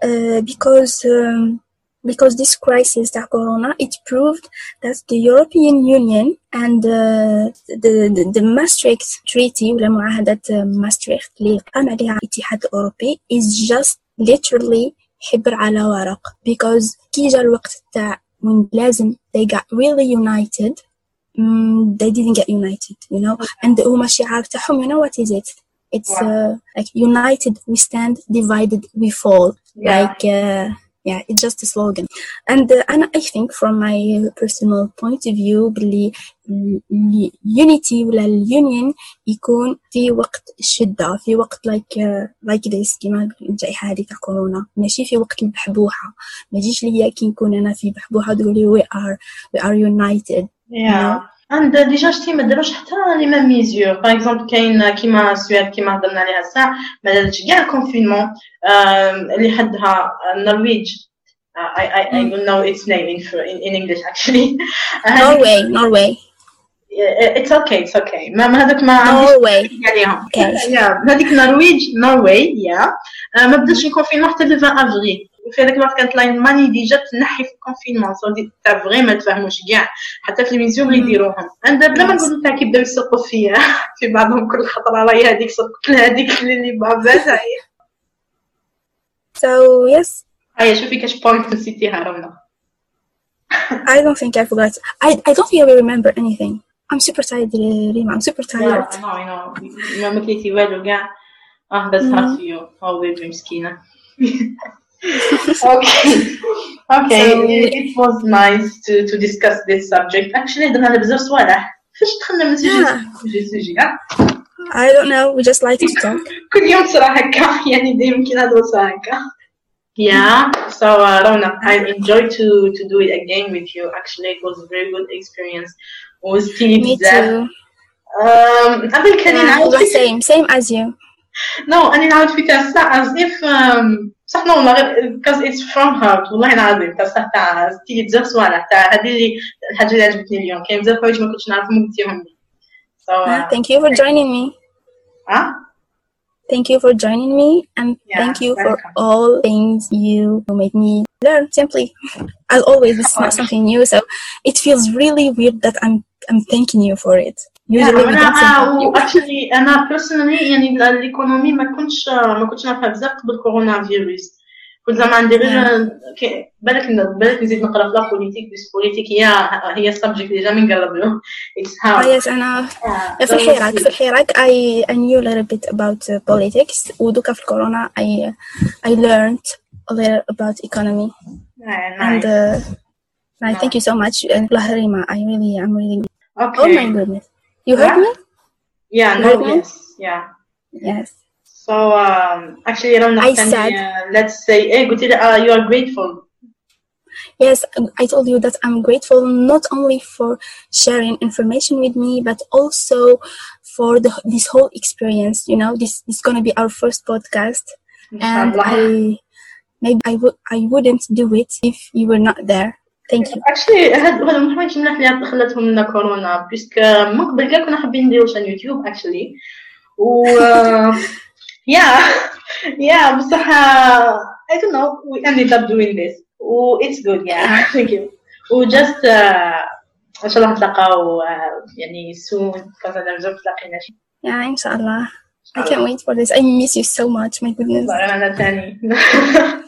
uh, because um, because this crisis, the corona, it proved that the European Union and uh, the, the the Maastricht Treaty ولا معاهدة ماستريخت اللي قام عليها الاتحاد الأوروبي is just literally حبر على ورق because كي جا الوقت تاع when لازم they got really united mm, they didn't get united, you know. And هما الشعار تاعهم, you know what is it? It's uh, like united we stand, divided we fall. Yeah. Like uh, yeah, it's just a slogan. And uh, and I think from my personal point of view, باللي ال- unity ولا الunion يكون في وقت الشدة في وقت like uh, like this كيما الجائحة هذه تاع كورونا ماشي في وقت البحبوحة ما تجيش ليا كي نكون أنا في بحبوحة تقولي we are we are united Yeah. عند ديجا شتي ما داروش حتى لي ميم ميزور باغ اكزومبل كاين كيما السويد كيما هضرنا عليها الساعه ما دارتش كاع الكونفينمون اللي حدها النرويج I, I, I don't know its name in, in, in English actually Norway Norway it's okay it's okay ما ما هذاك ما عنديش Norway عليهم Okay. يا هذيك النرويج نروي يا ما بداش الكونفينمون حتى ل 20 افريل وفي هذاك الوقت كانت لاينماني ديجا تنحي في الكونفينمون سو تاع فغي ما تفهموش كاع. حتى في الميزيون اللي يديروهم. عند بلا ما نقول تاع كي بداو يسرقوا فيا. [LAUGHS] في بعضهم كل خطره راهي هذيك لها هذيك اللي بابات هاي. So yes, هاي شوفي كاش بوينت نسيتيها رونا I don't think I forgot. I, I don't think I will remember anything. I'm super tired, Rima. I'm super tired. نو نو ما مكليتي والو كاع آه بس هاسيو أو بيبي مسكينه okay okay So- it was nice to to discuss this subject actually درنا على بزاف صوالح فاش دخلنا من سوجي Yeah. سوجي سوجي ها I [LAUGHS] don't know. We just like to talk. [LAUGHS] كل يوم تصير هكا يعني دايما كي نهضروا تصير هكا [LAUGHS] Yeah, so uh, Rona, I enjoyed to to do it again with you. Actually, it was a very good experience. Was Me too. Um, قبل كان Yeah, نعاود the same, same as you. No, أنا نعاود في تاع الساعة as if um, صح نو والله غير because it's from heart والله العظيم تاع الساعة تاع تيجي بزاف صوالح تاع هذه اللي الحاجة اللي عجبتني اليوم كاين بزاف حوايج ما كنتش نعرفهم قلتيهم لي. So Uh, uh, thank you for joining me. huh? Thank you for joining me, and Yeah, thank you for welcome. all things you made me learn. Simply, as always, it's not something new, so it feels really weird that I'm I'm thanking you for it. يعني أنا بيرسونالي يعني ما كنتش ما كنتش نعرفها بزاف قبل كورونا فيروس كنت زعما ندير بالك بالك نزيد نقرا في لا بوليتيك بس بوليتيك هي هي السبجيكت ديجا من قلب له يس أنا في الحراك في الحراك اي نيو ليتل بيت اباوت بوليتيكس ودوكا في الكورونا اي اي ليرند a little about economy. And uh, I thank you so much uh, and Laharima I really I'm really okay. oh my goodness. You heard yeah. me? Yeah, no, yes, yeah. Yes. So um, actually I I said, uh, let's say, hey, Guti, uh, you are grateful. Yes, um, I told you that I'm grateful not only for sharing information with me, but also for the, this whole experience. You know, this, is gonna be our first podcast, and I maybe I would I wouldn't do it if you were not there. Thank you. اكشلي هاد هادو من الحوايج ملاح اللي خلاتهم لنا كورونا بيسك من قبل كاع كنا حابين نديرو شان يوتيوب اكشلي و [LAUGHS] يا يا بصح I don't know. We ended up doing this. و it's good. Yeah. [LAUGHS] Thank you. و just إن شاء الله نتلاقاو يعني soon. كون نرجعو تلاقينا شي. Yeah إن شاء الله. I can't wait for this. I miss you so much. My goodness. أنا ثاني. [LAUGHS]